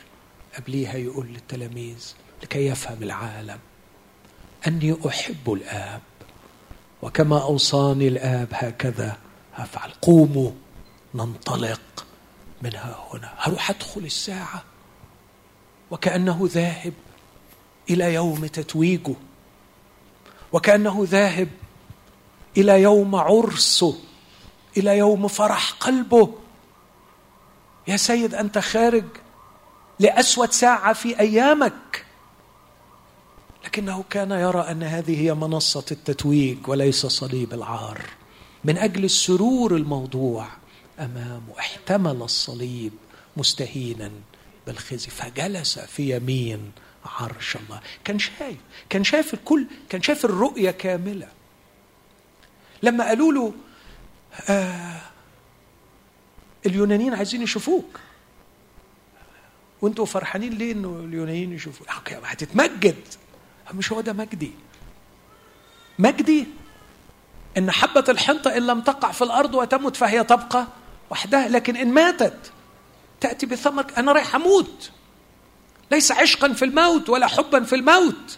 قبليها يقول للتلاميذ لكي يفهم العالم. أني أحب الآب وكما أوصاني الآب هكذا أفعل. قوموا ننطلق منها هنا. هروح أدخل الساعة وكأنه ذاهب إلى يوم تتويجه وكأنه ذاهب إلى يوم عرسه إلى يوم فرح قلبه. يا سيد أنت خارج لأسود ساعة في أيامك. لكنه كان يرى أن هذه هي منصة التتويج وليس صليب العار. من أجل السرور الموضوع أمامه احتمل الصليب مستهينا بالخزي فجلس في يمين عرش الله. كان شايف كان شايف الكل كان شايف الرؤية كاملة. لما قالوا له آه اليونانيين عايزين يشوفوك. وأنتوا فرحانين ليه إنه اليونانيين يشوفوك؟ هتتمجد. مش هو ده مجدي. مجدي إن حبة الحنطة إن لم تقع في الأرض وتمت فهي تبقى وحدها لكن إن ماتت تأتي بثمر أنا رايح أموت. ليس عشقا في الموت ولا حبا في الموت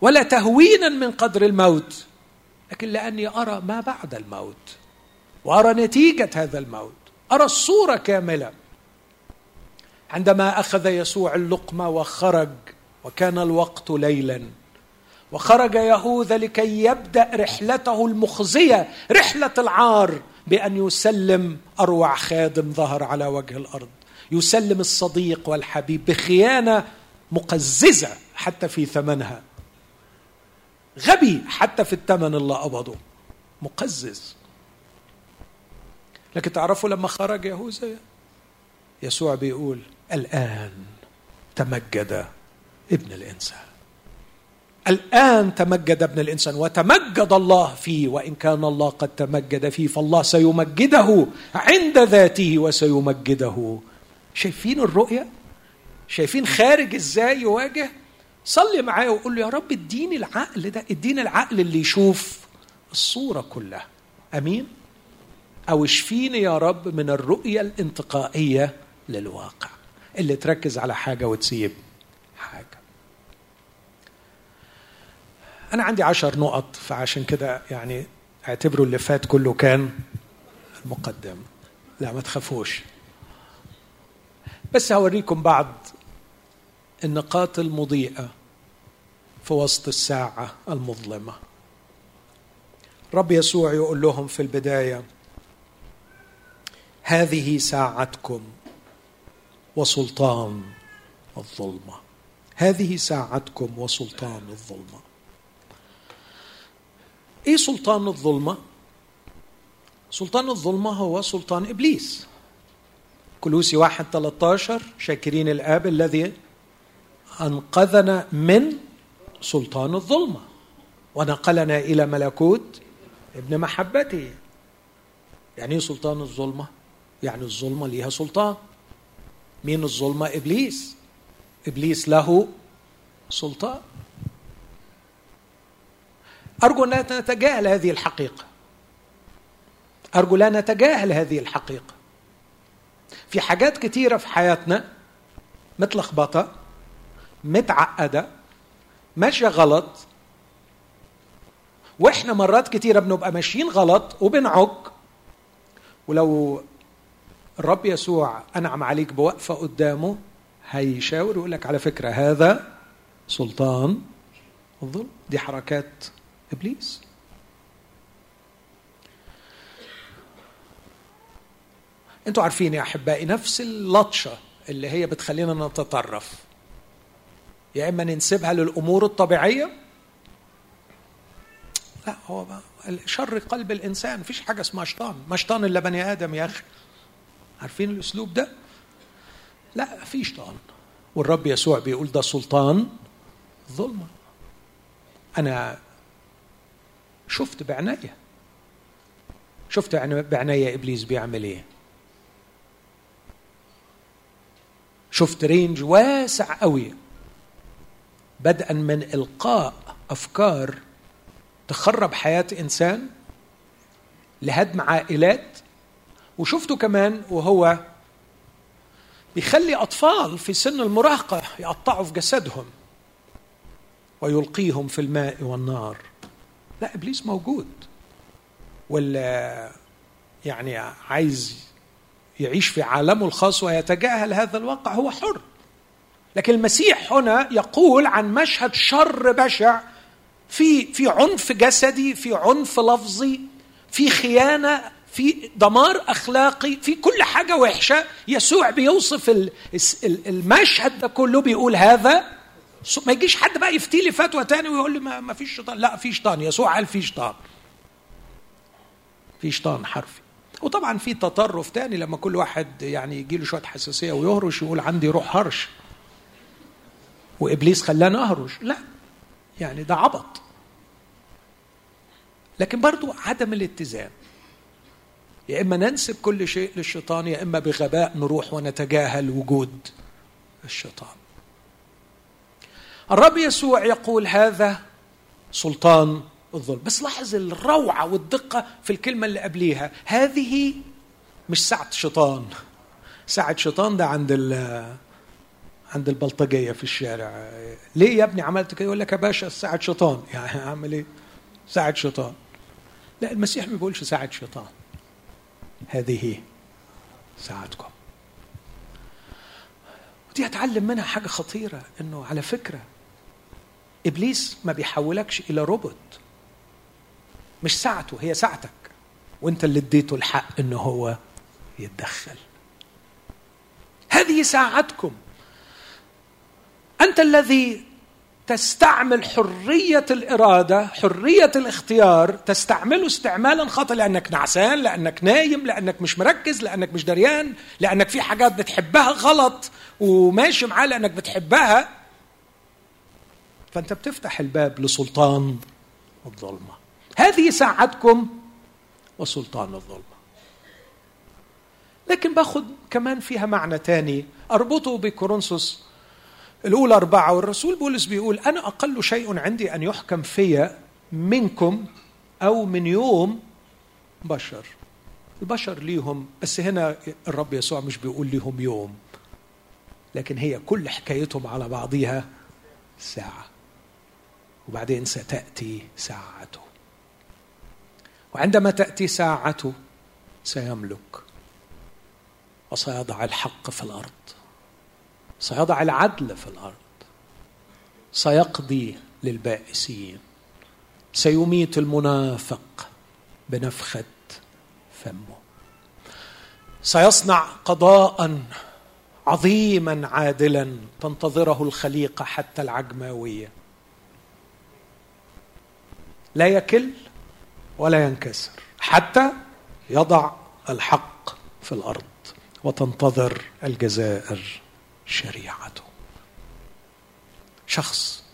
ولا تهوينا من قدر الموت لكن لأني أرى ما بعد الموت وأرى نتيجة هذا الموت أرى الصورة كاملة. عندما أخذ يسوع اللقمة وخرج وكان الوقت ليلا. وخرج يهوذا لكي يبدأ رحلته المخزية رحلة العار بأن يسلم أروع خادم ظهر على وجه الأرض. يسلم الصديق والحبيب بخيانة مقززة حتى في ثمنها. غبي حتى في الثمن اللي قبضه. مقزز. لكن تعرفوا لما خرج يهوذا؟ يسوع بيقول الآن تمجد ابن الإنسان. الآن تمجد ابن الإنسان وتمجد الله فيه وإن كان الله قد تمجد فيه فالله سيمجده عند ذاته وسيمجده. شايفين الرؤية؟ شايفين خارج إزاي يواجه؟ صلي معايا وقول له يا رب اديني العقل ده اديني العقل اللي يشوف الصورة كلها. أمين؟ أو اشفيني يا رب من الرؤية الانتقائية للواقع اللي تركز على حاجة وتسيب حاجة أنا عندي عشر نقط فعشان كده يعني اعتبروا اللي فات كله كان المقدم لا ما تخافوش. بس هوريكم بعض النقاط المضيئة في وسط الساعة المظلمة. رب يسوع يقول لهم في البداية هذه ساعتكم وسلطان الظلمة. هذه ساعتكم وسلطان الظلمة. إيه سلطان الظلمة؟ سلطان الظلمة هو سلطان إبليس. كلوسي واحد 13 شاكرين الآب الذي أنقذنا من سلطان الظلمة. ونقلنا إلى ملكوت ابن محبته. يعني إيه سلطان الظلمة؟ يعني الظلمة ليها سلطان. مين الظلمة؟ إبليس. إبليس له سلطان. أرجو أن نتجاهل هذه الحقيقة. أرجو لا نتجاهل هذه الحقيقة. في حاجات كتيرة في حياتنا متلخبطة متعقدة ماشية غلط وإحنا مرات كتيرة بنبقى ماشيين غلط وبنعك. ولو الرب يسوع أنعم عليك بوقفة قدامه هيشاور ويقول لك على فكرة هذا سلطان الظلم. دي حركات إبليس. أنتوا عارفين يا أحبائي نفس اللطشة اللي هي بتخلينا نتطرف. يا إما ننسبها للأمور الطبيعية. لا هو شر قلب الإنسان. مفيش حاجة اسمها شيطان. ما شيطان إلا بني آدم يا أخي. عارفين الأسلوب ده؟ لا في شيطان. والرب يسوع بيقول ده سلطان ظلمه أنا شفت بعناية. شفت بعناية إبليس بيعمل إيه؟ شفت رينج واسع قوي. بدءا من إلقاء أفكار تخرب حياة إنسان لهدم عائلات. وشفته كمان وهو بيخلي أطفال في سن المراهقة يقطعوا في جسدهم ويلقيهم في الماء والنار. لا إبليس موجود. ولا يعني عايز يعيش في عالمه الخاص ويتجاهل هذا الواقع هو حر. لكن المسيح هنا يقول عن مشهد شر بشع في في عنف جسدي في عنف لفظي في خيانة في دمار أخلاقي في كل حاجة وحشة. يسوع بيوصف المشهد ده كله بيقول هذا ما يجيش حد بقى يفتي لي فتوى تاني ويقول لي ما, فيش شيطان. لا في شيطان. يسوع قال في شيطان. في شيطان حرفي. وطبعا في تطرف تاني لما كل واحد يعني يجي له شوية حساسية ويهرش يقول عندي روح هرش. وإبليس خلاني أهرش. لا. يعني ده عبط. لكن برضو عدم الاتزان. يا إما ننسب كل شيء للشيطان يا إما بغباء نروح ونتجاهل وجود الشيطان. الرب يسوع يقول هذا سلطان الظلم. بس لاحظ الروعة والدقة في الكلمة اللي قبليها. هذه مش ساعة شيطان. ساعة شيطان ده عند عند البلطجية في الشارع. ليه يا ابني عملت كده؟ يقول لك يا باشا ساعة شيطان. *laughs* يعني أعمل إيه؟ ساعة شيطان. لا المسيح ما بيقولش ساعة شيطان. هذه ساعتكم. ودي اتعلم منها حاجة خطيرة إنه على فكرة إبليس ما بيحولكش إلى روبوت. مش ساعته هي ساعتك. وأنت اللي اديته الحق إنه هو يتدخل. هذه ساعتكم. أنت الذي تستعمل حرية الإرادة حرية الاختيار تستعمله استعمالا خطأ لأنك نعسان لأنك نايم لأنك مش مركز لأنك مش دريان لأنك في حاجات بتحبها غلط وماشي معاه لأنك بتحبها. فأنت بتفتح الباب لسلطان الظلمة. هذه ساعتكم وسلطان الظلمة. لكن باخد كمان فيها معنى تاني. أربطه بكورنثوس الأولى أربعة والرسول بولس بيقول أنا أقل شيء عندي أن يحكم في منكم أو من يوم بشر. البشر ليهم بس هنا الرب يسوع مش بيقول ليهم يوم لكن هي كل حكايتهم على بعضها ساعة. وبعدين ستأتي ساعته. وعندما تأتي ساعته سيملك. وسيضع الحق في الأرض. سيضع العدل في الأرض. سيقضي للبائسين. سيميت المنافق بنفخة فمه. سيصنع قضاء عظيما عادلا تنتظره الخليقة حتى العجماوية. لا يكل ولا ينكسر حتى يضع الحق في الأرض وتنتظر الجزائر شريعته. شخص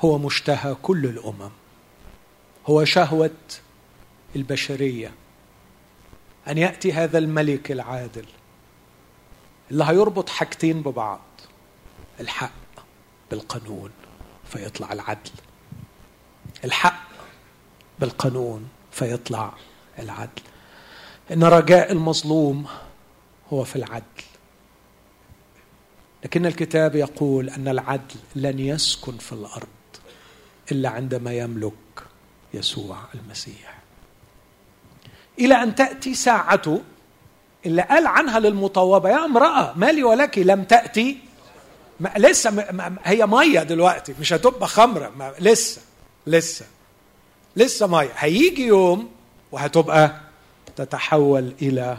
هو مشتهى كل الأمم هو شهوة البشرية. أن يأتي هذا الملك العادل اللي هيربط حاجتين ببعض الحق بالقانون فيطلع العدل. الحق بالقانون فيطلع العدل. إن رجاء المظلوم هو في العدل. لكن الكتاب يقول أن العدل لن يسكن في الأرض إلا عندما يملك يسوع المسيح. إلى أن تأتي ساعته اللي قال عنها للمطوبة يا امرأة مالي ولك؟ لم تأتي. ما لسه ما هي مية دلوقتي مش هتبقى خمرة ما لسه. لسه. لسه ميه هيجي يوم وهتبقى تتحول إلى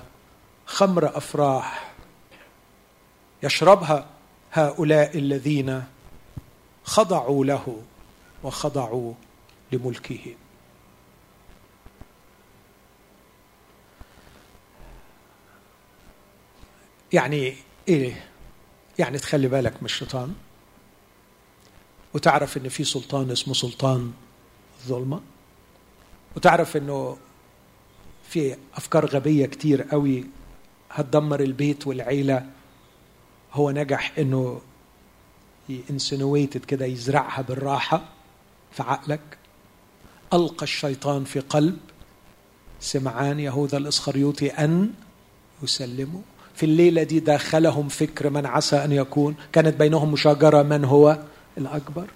خمر أفراح يشربها هؤلاء الذين خضعوا له وخضعوا لملكه. يعني إيه؟ يعني تخلي بالك من الشيطان. وتعرف إن في سلطان اسمه سلطان الظلمة؟ وتعرف إنه في أفكار غبية كتير قوي هتدمر البيت والعيلة. هو نجح إنه انسنويتد كده يزرعها بالراحة في عقلك. ألقى الشيطان في قلب. سمعان يهوذا الإسخريوطي أن يسلموا في الليلة دي داخلهم فكر من عسى أن يكون. كانت بينهم مشاجرة من هو؟ الأكبر.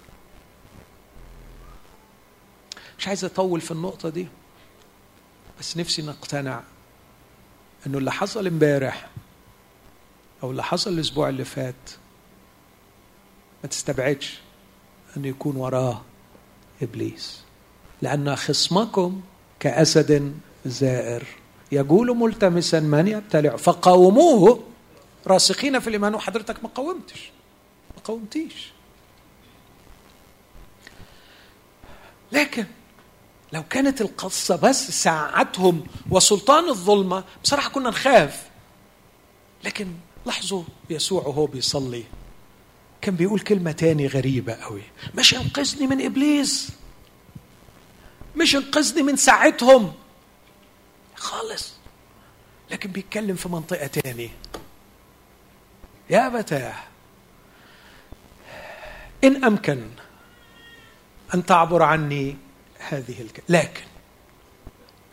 مش عايز أطول في النقطة دي بس نفسي نقتنع إنه اللي حصل امبارح أو اللي حصل الأسبوع اللي فات ما تستبعدش انه يكون وراه إبليس لأن خصمكم كأسد زائر يقول ملتمسا من يبتلع فقاوموه. راسخين في الإيمان وحضرتك ما قاومتش ما قاومتيش. لكن لو كانت القصة بس ساعتهم وسلطان الظلمة بصراحة كنا نخاف. لكن لاحظوا يسوع وهو بيصلي كان بيقول كلمة تاني غريبة قوي. مش انقذني من إبليس. مش انقذني من ساعتهم. خالص. لكن بيتكلم في منطقة تاني. يا أبتاه إن أمكن أن تعبر عني هذه الكلمة لكن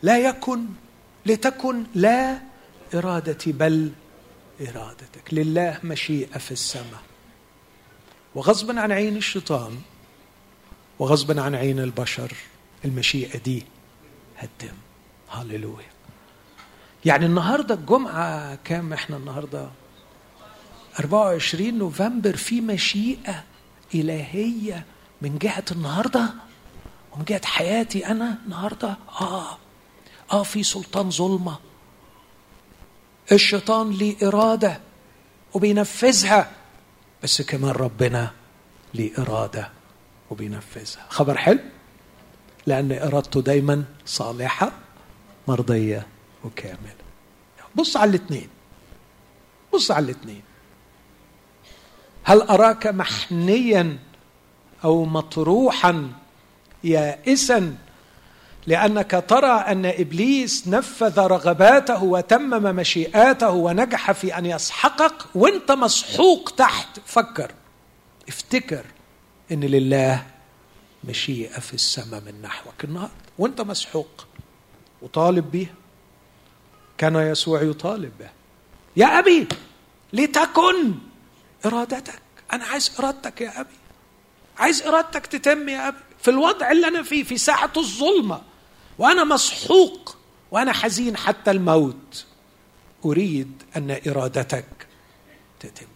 لا يكن لتكن لا إرادتي بل إرادتك. لله مشيئة في السماء. وغصبا عن عين الشيطان وغصبا عن عين البشر المشيئة دي هتتم. هللويا يعني النهاردة الجمعة كام إحنا النهاردة؟ 24 نوفمبر في مشيئة إلهية من جهة النهارده ومن جهة حياتي أنا النهارده؟ آه. آه في سلطان ظلمة. الشيطان ليه إرادة وبينفذها بس كمان ربنا ليه إرادة وبينفذها. خبر حلو؟ لأن إرادته دايما صالحة مرضية وكاملة. بص على الاثنين. بص على الاثنين. هل أراك محنيا أو مطروحا يائسا لأنك ترى أن إبليس نفذ رغباته وتمم مشيئاته ونجح في أن يسحقك وأنت مسحوق تحت. فكر افتكر إن لله مشيئة في السماء من نحوك النهارده وأنت مسحوق وطالب به. كان يسوع يطالب به. يا أبي لتكن إرادتك. أنا عايز إرادتك يا أبي. عايز إرادتك تتم يا ابي في الوضع اللي أنا فيه في ساعة الظلمة. وأنا مسحوق وأنا حزين حتى الموت. أريد أن إرادتك تتم.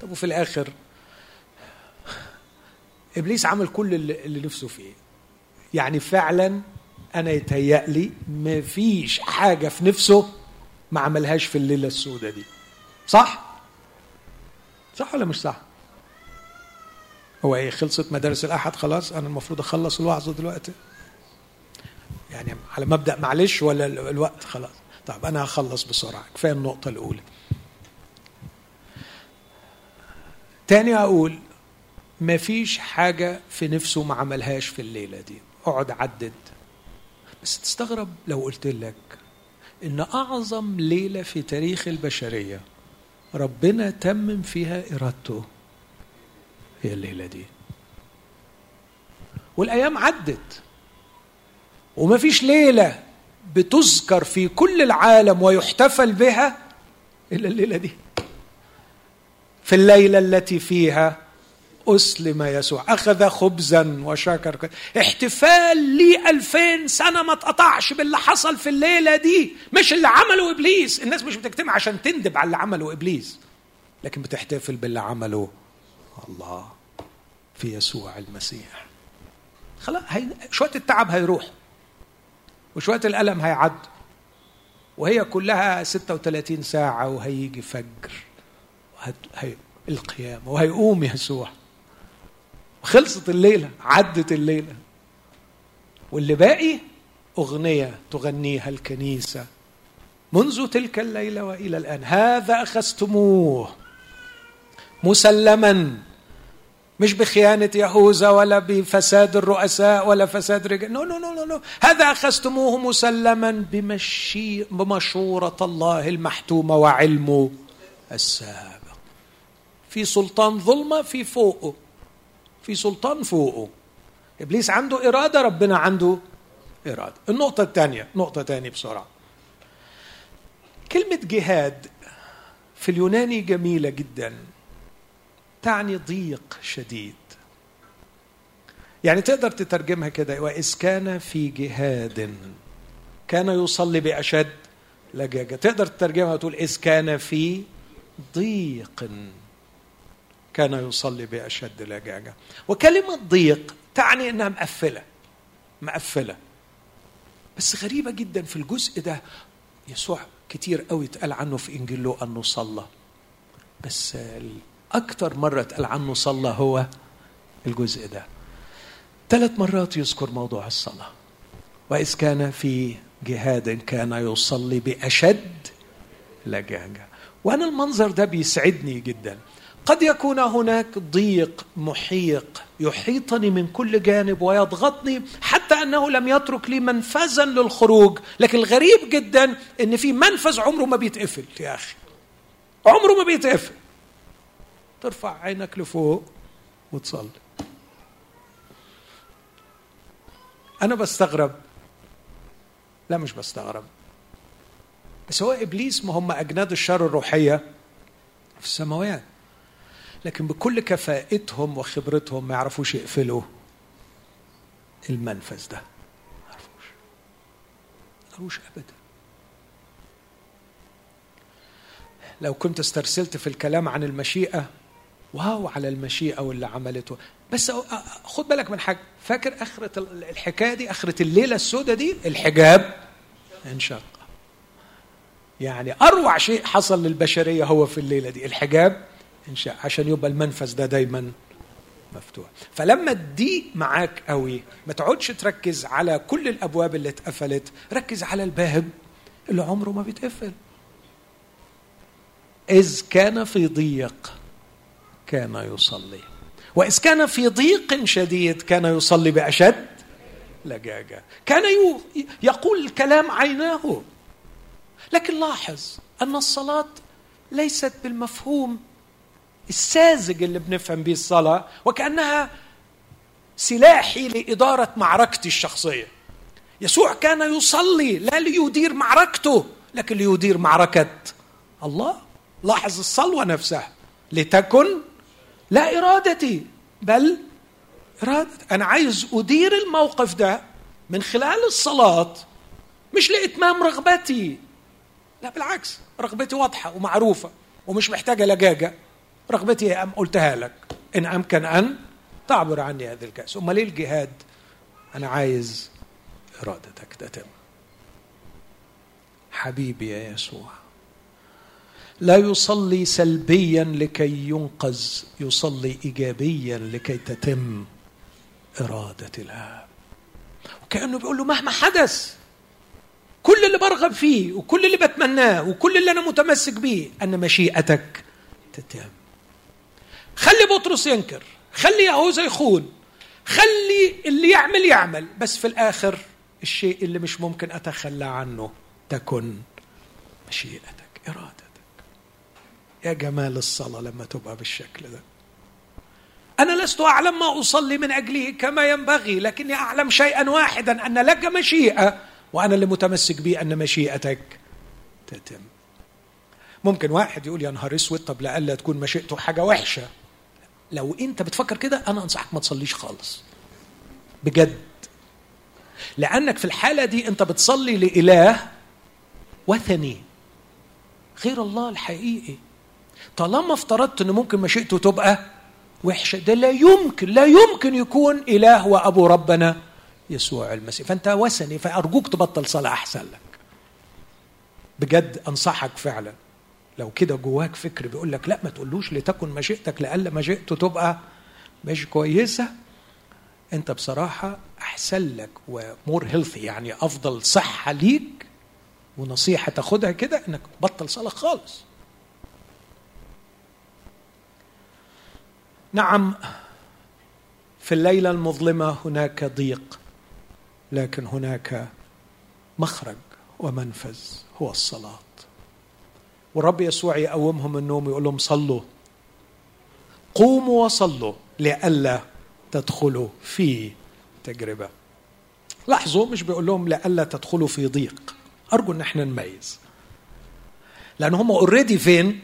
طب وفي الآخر إبليس عمل كل اللي نفسه فيه. يعني فعلا أنا يتهيأ لي ما فيش حاجة في نفسه ما عملهاش في الليلة السوداء دي. صح؟ صح ولا مش صح؟ هو إيه خلصت مدارس الأحد خلاص أنا المفروض أخلص الوعظه دلوقتي. يعني على مبدأ معلش ولا الوقت؟ خلاص. طب أنا هخلص بسرعة. كفاية النقطة الأولى. تاني أقول فيش حاجة في نفسه ما عملهاش في الليلة دي. اقعد عدد. بس تستغرب لو قلت لك إن أعظم ليلة في تاريخ البشرية ربنا تمم فيها إرادته. هي الليلة دي. والأيام عدت. وما فيش ليلة بتذكر في كل العالم ويحتفل بها إلا الليلة دي. في الليلة التي فيها أسلم يسوع. أخذ خبزا وشكر. احتفال لي ألفين سنة ما اتقطعش باللي حصل في الليلة دي. مش اللي عمله إبليس. الناس مش بتجتمع عشان تندب على اللي عمله إبليس. لكن بتحتفل باللي عمله الله في يسوع المسيح. خلاص هي... شوية التعب هيروح وشوية الألم هيعد وهي كلها 36 ساعة وهيجي فجر وهت... هي... القيامة وهيقوم يسوع. خلصت الليلة عدت الليلة. واللي باقي أغنية تغنيها الكنيسة منذ تلك الليلة وإلى الآن. هذا أخذتموه. مسلما. مش بخيانة يهوذا ولا بفساد الرؤساء ولا فساد رجال. no no no no هذا أخذتموه مسلما بمشي بمشورة الله المحتومة وعلمه السابق. في سلطان ظلمة في فوقه. في سلطان فوقه. إبليس عنده إرادة ربنا عنده إرادة. النقطة الثانية نقطة ثانية بسرعة. كلمة جهاد في اليوناني جميلة جدا. تعني ضيق شديد. يعني تقدر تترجمها كده وإذ كان في جهاد كان يصلي بأشد لجاجة. تقدر تترجمها وتقول إذ كان في ضيق كان يصلي بأشد لجاجة. وكلمة ضيق تعني أنها مقفلة مقفلة. بس غريبة جدا في الجزء ده يسوع كتير قوي اتقال عنه في إنجيل لوقا أنه صلى. بس أكثر مرة اتقال عنه صلى هو الجزء ده. ثلاث مرات يذكر موضوع الصلاة. وإذ كان في جهاد كان يصلي بأشد لجاجة. وأنا المنظر ده بيسعدني جدا. قد يكون هناك ضيق محيق يحيطني من كل جانب ويضغطني حتى أنه لم يترك لي منفذا للخروج. لكن الغريب جدا إن في منفذ عمره ما بيتقفل يا أخي. عمره ما بيتقفل. ترفع عينك لفوق وتصلي. أنا بستغرب. لا مش بستغرب. بس هو إبليس ما هم أجناد الشر الروحية في السماوات. لكن بكل كفاءتهم وخبرتهم ما يعرفوش يقفلوا المنفذ ده. ما يعرفوش. ما يعرفوش ابدا. لو كنت استرسلت في الكلام عن المشيئة واو على المشيئة واللي عملته. بس خد بالك من حاجة. فاكر آخرة الحكاية دي؟ آخرة الليلة السوداء دي؟ الحجاب. انشق. يعني أروع شيء حصل للبشرية هو في الليلة دي. الحجاب انشاء عشان يبقى المنفذ ده دايما مفتوح. فلما تضيق معاك قوي ما تقعدش تركز على كل الأبواب اللي اتقفلت. ركز على الباب اللي عمره ما بيتقفل. إذ كان في ضيق. كان يصلي. وإذ كان في ضيق شديد كان يصلي بأشد لجاجة. كان يقول الكلام عيناه. لكن لاحظ أن الصلاة ليست بالمفهوم الساذج اللي بنفهم به الصلاة وكأنها سلاحي لإدارة معركتي الشخصية. يسوع كان يصلي لا ليدير معركته لكن ليدير معركة الله. لاحظ الصلوة نفسها. لتكن لا إرادتي بل إرادتي أنا عايز أدير الموقف ده من خلال الصلاة مش لإتمام رغبتي. لا بالعكس رغبتي واضحة ومعروفة ومش محتاجة لجاجة. رغبتي أم قلتها لك إن أمكن أن تعبر عني هذه الكأس. أمال ليه الجهاد أنا عايز إرادتك تتم. حبيبي يا يسوع. لا يصلي سلبيا لكي ينقذ يصلي ايجابيا لكي تتم إرادة الله وكأنه بيقول له مهما حدث كل اللي برغب فيه وكل اللي بتمناه وكل اللي أنا متمسك به أن مشيئتك تتم. خلي بطرس ينكر خلي يهوذا يخون خلي اللي يعمل يعمل بس في الآخر الشيء اللي مش ممكن أتخلى عنه تكن مشيئتك إرادتك. يا جمال الصلاة لما تبقى بالشكل ده. أنا لست أعلم ما أصلي من اجله كما ينبغي لكني أعلم شيئا واحدا أن لك مشيئة وأنا اللي متمسك به أن مشيئتك تتم. ممكن واحد يقول يا نهار أسود طب لألا تكون مشيئته حاجة وحشة. لو أنت بتفكر كده أنا أنصحك ما تصليش خالص. بجد. لأنك في الحالة دي أنت بتصلي لإله وثني. غير الله الحقيقي. طالما افترضت ان ممكن مشيئته تبقى وحشة ده لا يمكن لا يمكن يكون إله وأبو ربنا يسوع المسيح. فأنت وثني فأرجوك تبطل صلاه أحسن لك. بجد أنصحك فعلا. لو كده جواك فكر بيقول لك لا ما تقولوش لتكن مشيئتك لألا مشيئته تبقى. مش كويسة؟ أنت بصراحة أحسن لك ومور هيلثي يعني أفضل صحة ليك ونصيحة تاخدها كده إنك بطل صلاة خالص. نعم في الليلة المظلمة هناك ضيق لكن هناك مخرج ومنفذ هو الصلاة. والرب يسوع يقومهم النوم يقول لهم صلوا. قوموا وصلوا لئلا تدخلوا في تجربة. لاحظوا مش بيقول لهم لئلا تدخلوا في ضيق. أرجو إن إحنا نميز. لأن هم اوريدي فين؟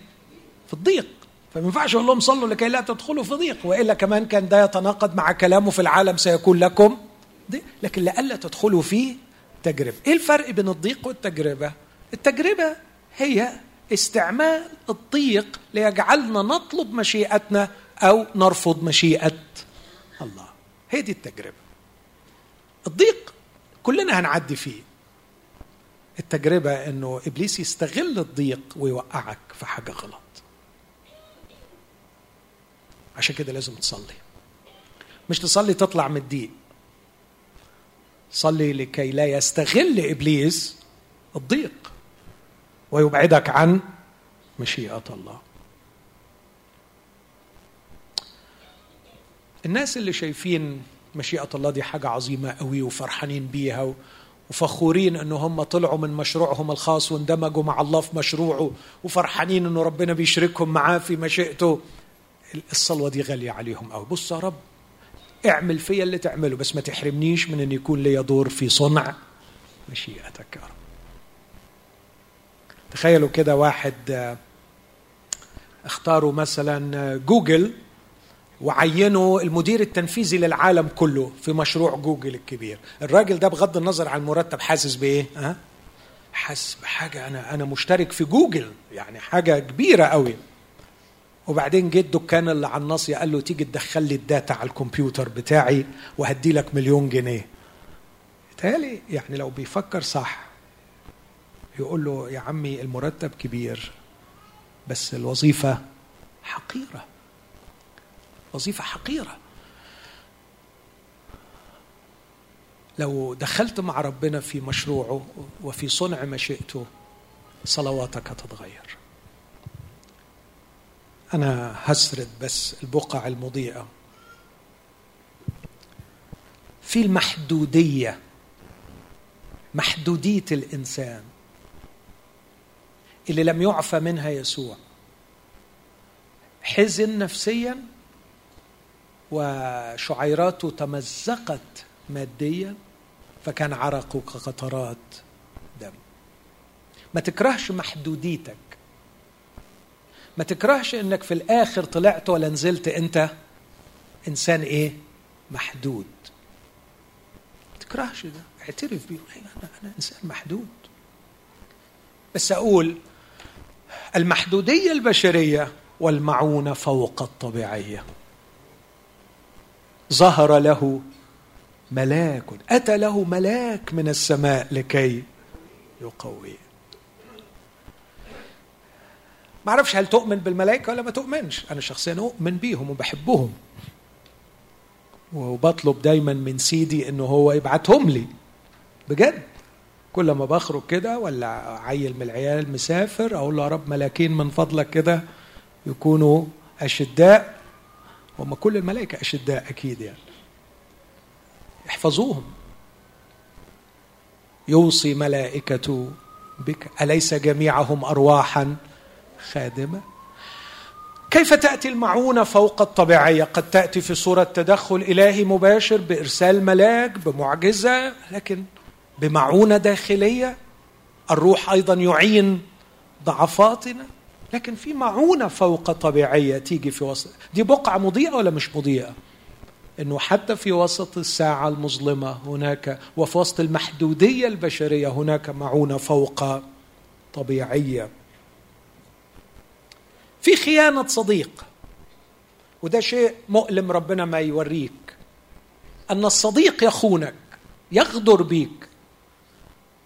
في الضيق. فما ينفعش يقول لهم صلوا لكي لا تدخلوا في ضيق وإلا كمان كان ده يتناقض مع كلامه في العالم سيكون لكم ضيق. لكن لئلا تدخلوا في تجربة. إيه الفرق بين الضيق والتجربة؟ التجربة هي استعمال الضيق ليجعلنا نطلب مشيئتنا أو نرفض مشيئة الله. هي دي التجربة. الضيق كلنا هنعدي فيه. التجربة إنه إبليس يستغل الضيق ويوقعك في حاجة غلط. عشان كده لازم تصلي. مش تصلي تطلع من الضيق. صلي لكي لا يستغل إبليس الضيق ويبعدك عن مشيئة الله. الناس اللي شايفين مشيئة الله دي حاجة عظيمة قوي وفرحانين بيها وفخورين إن هم طلعوا من مشروعهم الخاص واندمجوا مع الله في مشروعه وفرحانين إنه ربنا بيشركهم معاه في مشيئته. الصلوة دي غالية عليهم قوي بص يا رب اعمل فيا اللي تعمله بس ما تحرمنيش من إن يكون لي دور في صنع مشيئتك يا رب. تخيلوا كده واحد آه، اختاروا مثلا آه، جوجل وعينوا المدير التنفيذي للعالم كله في مشروع جوجل الكبير. الراجل ده بغض النظر عن المرتب حاسس بإيه؟ ها؟ حاسس بحاجة أنا أنا مشترك في جوجل يعني حاجة كبيرة قوي وبعدين جه الدكان اللي على الناصية قال له تيجي تدخل لي ال data على الكمبيوتر بتاعي وهدي لك مليون جنيه. تالي يعني لو بيفكر صح يقول له يا عمي المرتب كبير بس الوظيفة حقيرة. وظيفة حقيرة. لو دخلت مع ربنا في مشروعه وفي صنع مشيئته صلواتك هتتغير أنا هسرد بس البقع المضيئة. في المحدودية محدودية الإنسان اللي لم يعفى منها يسوع. حزن نفسيا وشعيراته تمزقت ماديا فكان عرقه كقطرات دم. ما تكرهش محدوديتك. ما تكرهش إنك في الآخر طلعت ولا نزلت أنت إنسان إيه؟ محدود. ما تكرهش ده. اعترف بيه. أنا أنا إنسان محدود. بس أقول المحدودية البشرية والمعونة فوق الطبيعية. ظهر له ملاك. أتى له ملاك من السماء لكي يقويه. ما أعرفش هل تؤمن بالملائكة ولا ما تؤمنش. أنا شخصيا أؤمن بيهم وبحبهم. وبطلب دايما من سيدي إنه هو يبعتهم لي. بجد. كل ما بخرج كده ولا عيل من العيال مسافر أقول له يا رب ملاكين من فضلك كده يكونوا أشداء. هم كل الملائكة أشداء أكيد يعني. احفظوهم. يوصي ملائكته بك. أليس جميعهم ارواحا؟ خادمة. كيف تأتي المعونة فوق الطبيعية؟ قد تأتي في صورة تدخل إلهي مباشر بإرسال ملاك بمعجزة لكن بمعونة داخلية الروح أيضا يعين ضعفاتنا. لكن في معونة فوق طبيعية تيجي في وسط. دي بقعة مضيئة ولا مش مضيئة؟ إنه حتى في وسط الساعة المظلمة هناك وفي وسط المحدودية البشرية هناك معونة فوق طبيعية. في خيانة صديق. وده شيء مؤلم ربنا ما يوريك. أن الصديق يخونك يغدر بيك.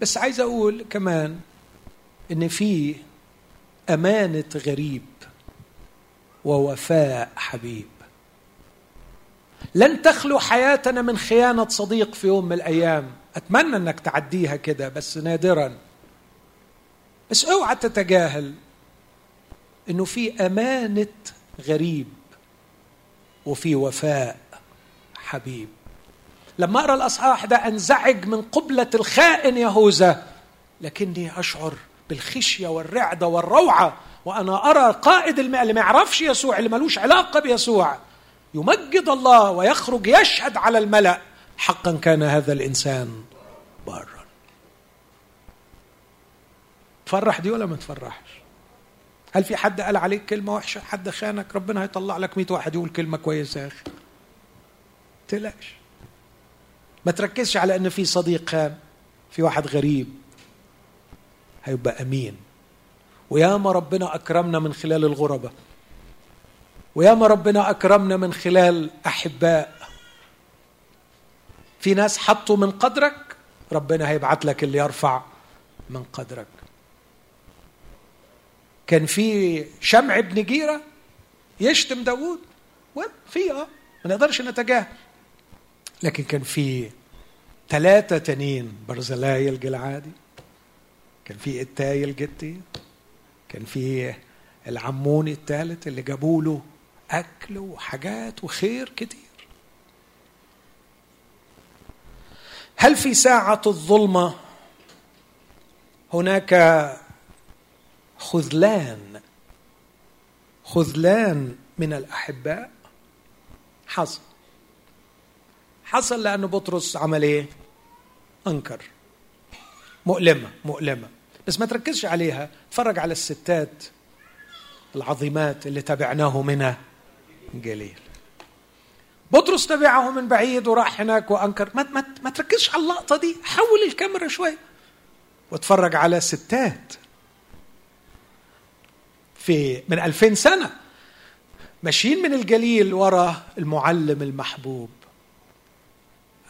بس عايز أقول كمان إن في أمانة غريب ووفاء حبيب. لن تخلو حياتنا من خيانة صديق في يوم من الأيام. أتمنى إنك تعديها كده بس نادرا. بس أوعى تتجاهل. إنه في أمانة غريب وفي وفاء حبيب. لما أقرأ الأصحاح ده أنزعج من قبلة الخائن يهوذا لكني أشعر بالخشية والرعدة والروعة وأنا أرى قائد الماء اللي ما يعرفش يسوع اللي ملوش علاقة بيسوع. يمجد الله ويخرج يشهد على الملأ. حقا كان هذا الإنسان بارا. تفرح دي ولا ما تفرحش؟ هل في حد قال عليك كلمة وحشة؟ حد خانك؟ ربنا هيطلع لك 100 واحد يقول كلمة كويسة يا أخي. تقلقش. ما تركزش على أن في صديق خان في واحد غريب. هيبقى أمين. وياما ربنا أكرمنا من خلال الغربة. وياما ربنا أكرمنا من خلال أحباء. في ناس حطوا من قدرك ربنا هيبعت لك اللي يرفع من قدرك. كان في شمع بن جيرة يشتم داوود. في آه ما نقدرش نتجاهل. لكن كان في ثلاثة تانيين برزلاي الجلعادي كان في التاي الجتي كان في العموني الثالث اللي جابوا له أكل وحاجات وخير كتير. هل في ساعة الظلمة هناك خذلان. خذلان من الأحباء. حصل. حصل لأن بطرس عمل إيه؟ أنكر. مؤلمة مؤلمة. بس ما تركزش عليها. اتفرج على الستات العظيمات اللي تبعناه من جليل. بطرس تبعه من بعيد وراح هناك وأنكر. ما, ما, ما تركزش على اللقطة دي. حول الكاميرا شوي. واتفرج على ستات في من ألفين سنة. ماشيين من الجليل وراء المعلم المحبوب.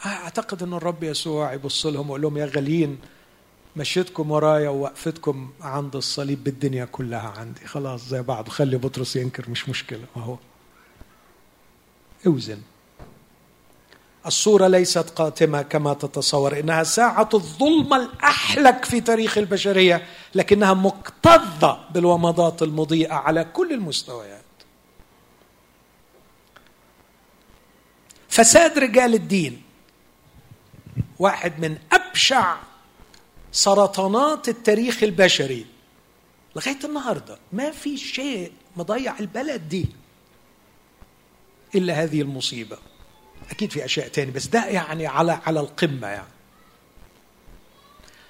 أعتقد أن الرب يسوع يبص لهم ويقول لهم يا غاليين مشيتكم ورايا ووقفتكم عند الصليب بالدنيا كلها عندي. خلاص زي بعض خلي بطرس ينكر مش مشكلة اهو أوزن. الصورة ليست قاتمة كما تتصور إنها ساعة الظلمة الأحلك في تاريخ البشرية لكنها مكتظة بالومضات المضيئة على كل المستويات. فساد رجال الدين واحد من أبشع سرطانات التاريخ البشري لغاية النهاردة. ما في شيء مضيع البلد دي إلا هذه المصيبة. أكيد في أشياء تاني بس ده يعني على على القمة يعني.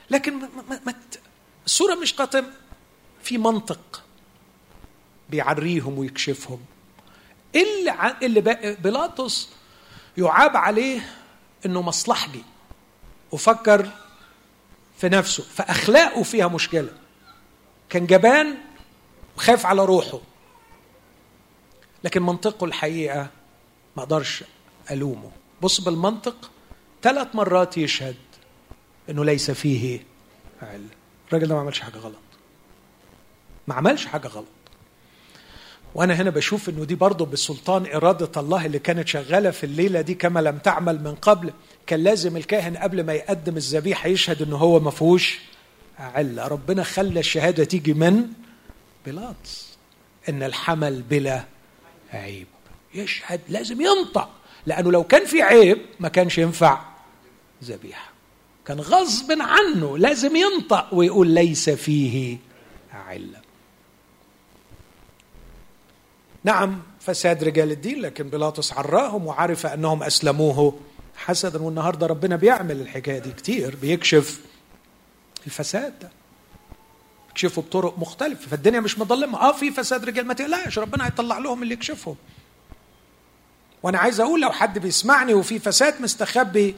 لكن ما ما الصورة مش قاتم في منطق بيعريهم ويكشفهم. اللي اللي بيلاطس يعاب عليه إنه مصلحجي وفكر في نفسه فأخلاقه فيها مشكلة. كان جبان وخاف على روحه لكن منطقه الحقيقة ما أقدرش ألومه. بص بالمنطق ثلاث مرات يشهد إنه ليس فيه علم. الراجل ده ما عملش حاجة غلط. ما عملش حاجة غلط. وأنا هنا بشوف إنه دي برضه بسلطان إرادة الله اللي كانت شغالة في الليلة دي كما لم تعمل من قبل. كان لازم الكاهن قبل ما يقدم الذبيحة يشهد إنه هو ما فيهوش عله ربنا خلى الشهادة تيجي من بيلاطس. إن الحمل بلا عيب. يشهد لازم ينطق. لأنه لو كان في عيب ما كانش ينفع ذبيحة. كان غصب عنه لازم ينطق ويقول ليس فيه علة. نعم فساد رجال الدين لكن بيلاطس عراهم وعرف أنهم أسلموه حسدا والنهاردة ربنا بيعمل الحكاية دي كتير بيكشف الفساد ده. يكشفوا بطرق مختلفة فالدنيا مش مظلمة. آه في فساد رجال ما تقلقش ربنا هيطلع لهم اللي يكشفهم. وأنا عايز أقول لو حد بيسمعني وفي فساد مستخبي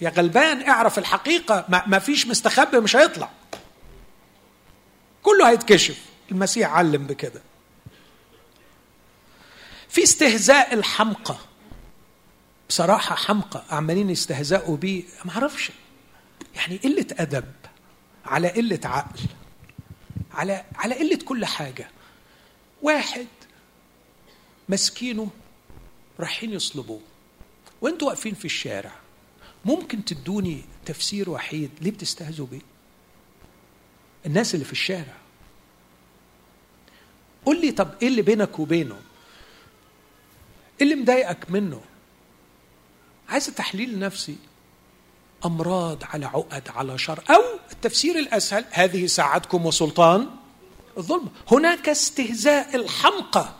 يا غلبان اعرف الحقيقة ما فيش مستخبي مش هيطلع. كله هيتكشف. المسيح علم بكده. في استهزاء الحمقى. بصراحة حمقى عمالين يستهزئوا بيه. ما أعرفش. يعني قلة أدب على قلة عقل على على قلة كل حاجة. واحد مسكينه رايحين يصلبوه وانتوا واقفين في الشارع ممكن تدوني تفسير وحيد؟ ليه بتستهزوا بيه؟ الناس اللي في الشارع. قول لي طب إيه اللي بينك وبينه؟ إيه اللي مضايقك منه؟ عايز تحليل نفسي. أمراض على عقد على شر أو التفسير الأسهل هذه ساعتكم وسلطان الظلم. هناك استهزاء الحمقى.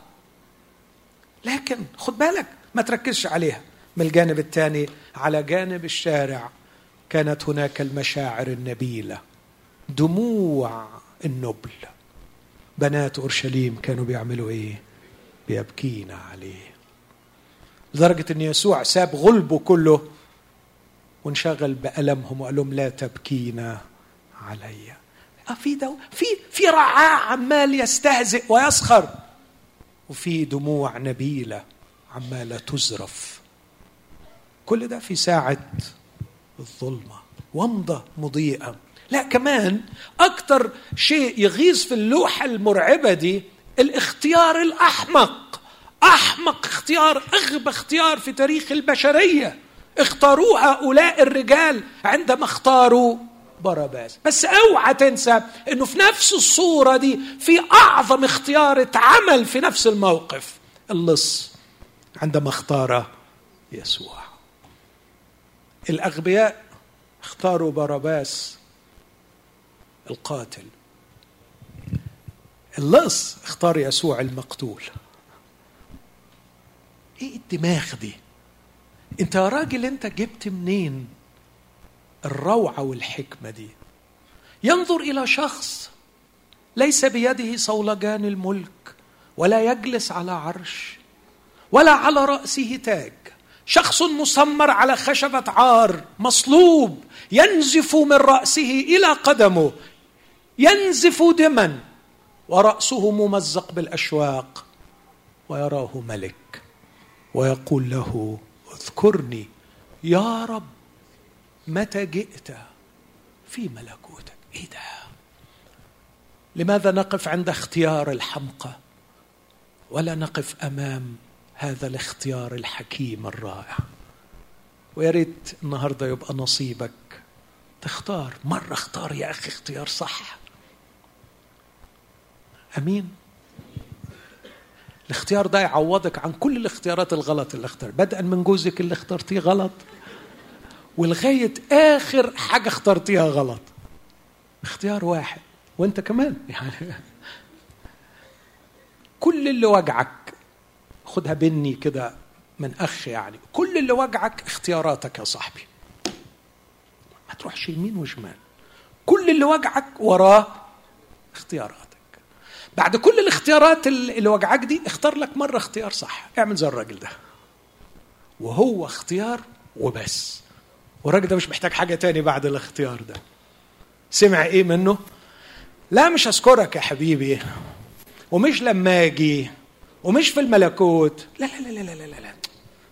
لكن خد بالك ما تركزش عليها. من الجانب الثاني على جانب الشارع كانت هناك المشاعر النبيلة دموع النبل. بنات أورشليم كانوا بيعملوا إيه؟ بيبكين عليه. لدرجة إن يسوع ساب غلبه كله وانشغل بألمهم وقال لهم لا تبكينا علي. آه، في في في رعاع عمال يستهزئ ويسخر. وفي دموع نبيلة عماله تزرف. كل ده في ساعة الظلمة ومضه مضيئة. لا كمان أكثر شيء يغيظ في اللوحة المرعبة دي الاختيار الأحمق. أحمق اختيار أغبى اختيار في تاريخ البشرية. اختاروه هؤلاء الرجال عندما اختاروا باراباس بس أوعى تنسى إنه في نفس الصورة دي في أعظم اختيار اتعمل في نفس الموقف. اللص عندما اختار يسوع. الأغبياء اختاروا باراباس القاتل. اللص اختار يسوع المقتول. إيه الدماغ دي؟ أنت يا راجل أنت جبت منين؟ الروعة والحكمة دي. ينظر إلى شخص ليس بيده صولجان الملك ولا يجلس على عرش ولا على رأسه تاج. شخص مسمر على خشبة عار مصلوب ينزف من رأسه إلى قدمه ينزف دما ورأسه ممزق بالأشواق ويراه ملك ويقول له اذكرني يا رب. متى جئت في ملكوتك؟ إيه ده لماذا نقف عند اختيار الحمقى؟ ولا نقف أمام هذا الاختيار الحكيم الرائع. ويا ريت النهارده يبقى نصيبك. تختار مرة اختار يا أخي اختيار صح. أمين؟ الاختيار ده يعوضك عن كل الاختيارات الغلط اللي اختار. بدءا من جوزك اللي اخترتيه غلط. ولغاية آخر حاجة اخترتيها غلط. اختيار واحد. وأنت كمان. *laughs* يعني كل اللي وجعك خدها بني كده من أخ يعني كل اللي وجعك اختياراتك يا صاحبي. ما تروحش يمين وشمال. كل اللي وجعك وراه اختيارات بعد كل الاختيارات اللي وجعك دي اختار لك مرة اختيار صح. اعمل زي الراجل ده. وهو اختيار وبس. والراجل ده مش محتاج حاجة تاني بعد الاختيار ده. سمع إيه منه؟ لا مش اشكرك يا حبيبي ومش لما أجي ومش في الملكوت. لا لا لا لا لا لا, لا.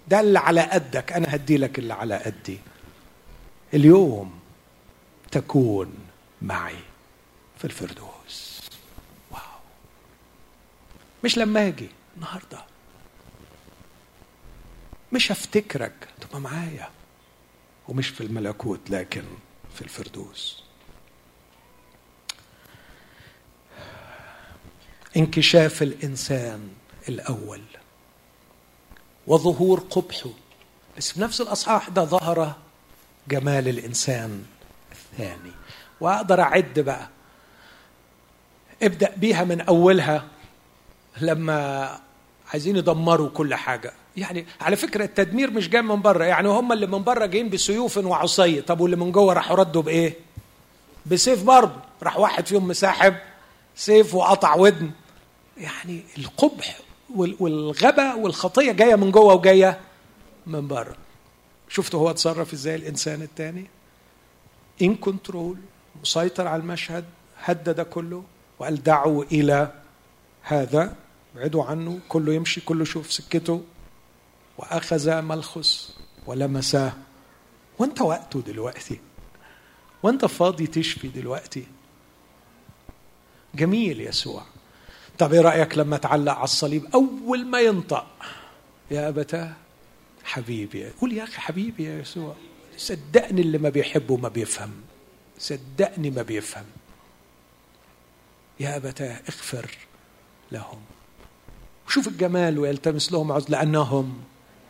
ده اللي على قدك أنا هدي لك اللي على قدي. اليوم تكون معي في الفردوس. مش لما أجي النهارده. مش هفتكرك تبقى معايا. ومش في الملكوت لكن في الفردوس. انكشاف الإنسان الأول وظهور قبحه. بس في نفس الأصحاح ده ظهر جمال الإنسان الثاني. وأقدر أعد بقى. ابدأ بيها من أولها لما عايزين يدمروا كل حاجة. يعني على فكرة التدمير مش جاي من بره يعني هم اللي من بره جايين بسيوف وعصي طب واللي من جوه راحوا ردوا بإيه؟ بسيف برضه. راح واحد فيهم مساحب سيف وقطع ودن. يعني القبح والغبا والخطية جاية من جوه وجاية من بره شفتوا هو اتصرف إزاي الإنسان الثاني إن كنترول مسيطر على المشهد هدد كله وقال دعوا إلى هذا ابعدوا عنه كله يمشي كله يشوف سكته. وأخذ ملخص ولمساه وأنت وقته دلوقتي؟ وأنت فاضي تشفي دلوقتي؟ جميل يسوع. طب إيه رأيك لما تعلق على الصليب؟ أول ما ينطق. يا أبتاه حبيبي قول يا أخي حبيبي يا يسوع صدقني اللي ما بيحبه ما بيفهم. صدقني ما بيفهم. يا أبتاه اغفر لهم. شوف الجمال ويلتمس لهم عذر لأنهم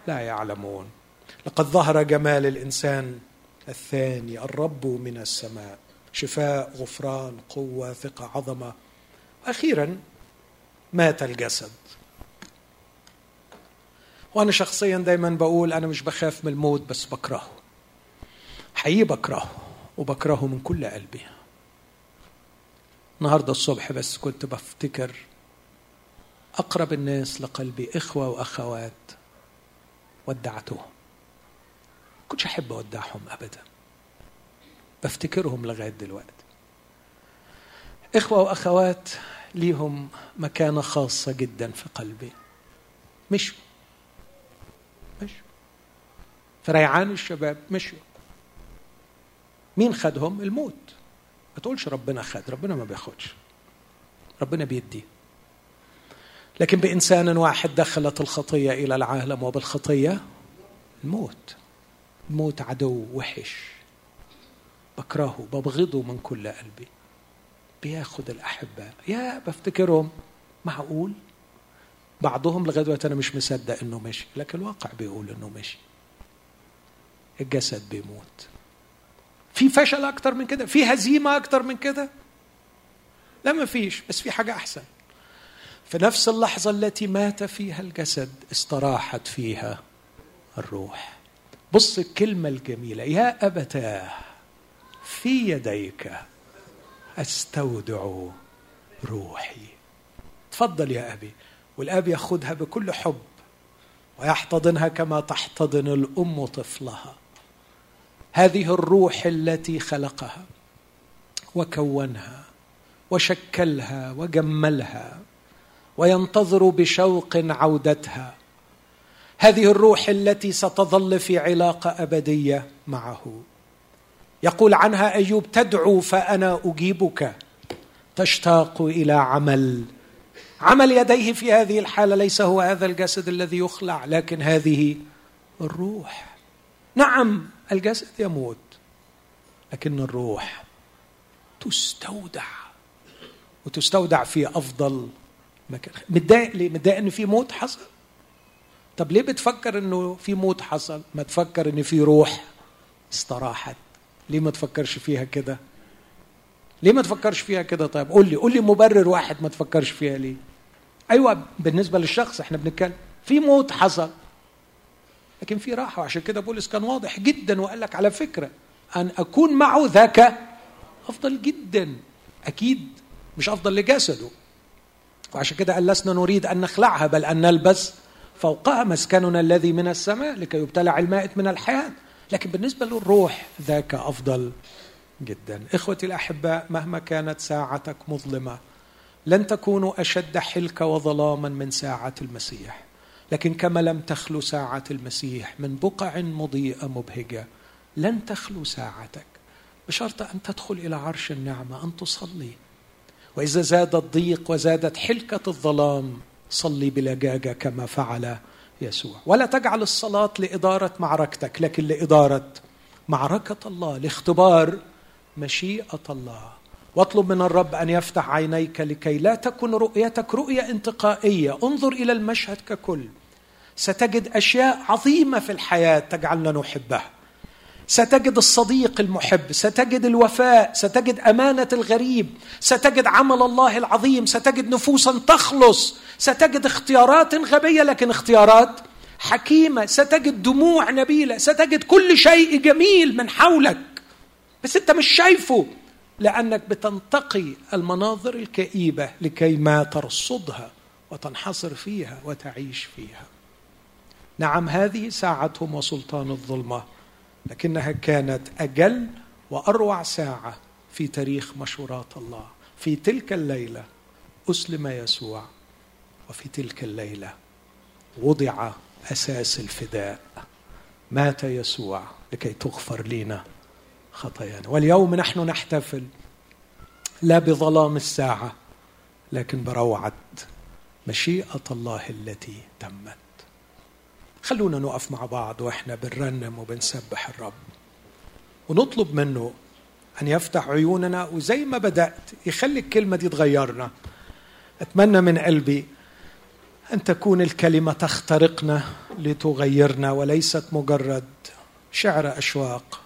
لا يعلمون. لقد ظهر جمال الإنسان الثاني الرب من السماء. شفاء غفران قوة ثقة عظمة. أخيرا مات الجسد. وأنا شخصيا دايما بقول أنا مش بخاف من الموت بس بكرهه. حقيقي بكرهه وبكرهه من كل قلبي. النهارده الصبح بس كنت بفتكر أقرب الناس لقلبي إخوة وأخوات. ودعتهم كنتش أحب أودعهم ابدا. بفتكرهم لغاية دلوقتي. إخوة وأخوات ليهم مكانة خاصة جدا في قلبي. مشوا. مشوا. في ريعان الشباب مشوا. مين خدهم؟ الموت. ما تقولش ربنا خد. ربنا ما بياخدش. ربنا بيدي لكن بإنسان واحد دخلت الخطية إلى العالم وبالخطية الموت. الموت عدو وحش. بكرهه ببغضه من كل قلبي. بياخد الأحباء يا بفتكرهم. معقول؟ بعضهم لغاية دلوقتي أنا مش مصدق إنه مشي لكن الواقع بيقول إنه مشي. الجسد بيموت. في فشل أكتر من كده؟ في هزيمة أكتر من كده؟ لا ما فيش بس في حاجة أحسن. في نفس اللحظة التي مات فيها الجسد استراحت فيها الروح. بص الكلمة الجميلة يا أبتاه في يديك أستودع روحي. تفضل يا أبي. والأب يأخذها بكل حب ويحتضنها كما تحتضن الأم طفلها. هذه الروح التي خلقها وكونها وشكلها وجملها وينتظر بشوق عودتها. هذه الروح التي ستظل في علاقة أبدية معه. يقول عنها أيوب تدعو فأنا أجيبك. تشتاق إلى عمل. عمل يديه في هذه الحالة. ليس هو هذا الجسد الذي يخلع لكن هذه الروح. نعم الجسد يموت لكن الروح تستودع. وتستودع في أفضل مكان متضايق ليه؟ متضايق إن في موت حصل طب ليه بتفكر إنه في موت حصل؟ ما تفكر إن في روح استراحت ليه ما تفكرش فيها كده؟ ليه ما تفكرش فيها كده طيب قول لي قول لي مبرر واحد ما تفكرش فيها ليه؟ أيوه بالنسبة للشخص إحنا بنتكلم في موت حصل لكن في راحة وعشان كده بولس كان واضح جدا وقال لك على فكرة أن أكون معه ذاك أفضل جدا أكيد مش أفضل لجسده وعشان كده قال لسنا نريد أن نخلعها بل أن نلبس فوقها مسكننا الذي من السماء لكي يبتلع المائت من الحياة. لكن بالنسبة للروح ذاك أفضل جدا. إخوتي الأحباء مهما كانت ساعتك مظلمة لن تكونوا أشد حلك وظلاما من ساعة المسيح. لكن كما لم تخلو ساعة المسيح من بقع مضيئة مبهجة لن تخلو ساعتك. بشرط أن تدخل إلى عرش النعمة أن تصلي. وإذا زاد الضيق وزادت حلكه الظلام صلي بلجاجه كما فعل يسوع. ولا تجعل الصلاة لإدارة معركتك لكن لإدارة معركة الله لاختبار مشيئة الله. واطلب من الرب أن يفتح عينيك لكي لا تكن رؤيتك رؤية انتقائية. انظر إلى المشهد ككل. ستجد أشياء عظيمة في الحياة تجعلنا نحبها ستجد الصديق المحب ستجد الوفاء ستجد أمانة الغريب ستجد عمل الله العظيم ستجد نفوسا تخلص ستجد اختيارات غبية لكن اختيارات حكيمة ستجد دموع نبيلة ستجد كل شيء جميل من حولك. بس أنت مش شايفه لأنك بتنتقي المناظر الكئيبة لكي ما ترصدها وتنحصر فيها وتعيش فيها. نعم هذه ساعتهم وسلطان الظلمة. لكنها كانت أجل وأروع ساعة في تاريخ مشورات الله. في تلك الليلة أسلم يسوع وفي تلك الليلة وضع أساس الفداء. مات يسوع لكي تغفر لنا خطايانا. واليوم نحن نحتفل لا بظلام الساعة لكن بروعة مشيئة الله التي تمت. خلونا نقف مع بعض وإحنا بنرنم وبنسبح الرب. ونطلب منه أن يفتح عيوننا وزي ما بدأت يخلي الكلمة دي تغيرنا. أتمنى من قلبي أن تكون الكلمة تخترقنا لتغيرنا وليست مجرد شعر أشواق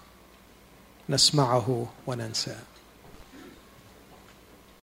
نسمعه وننساه.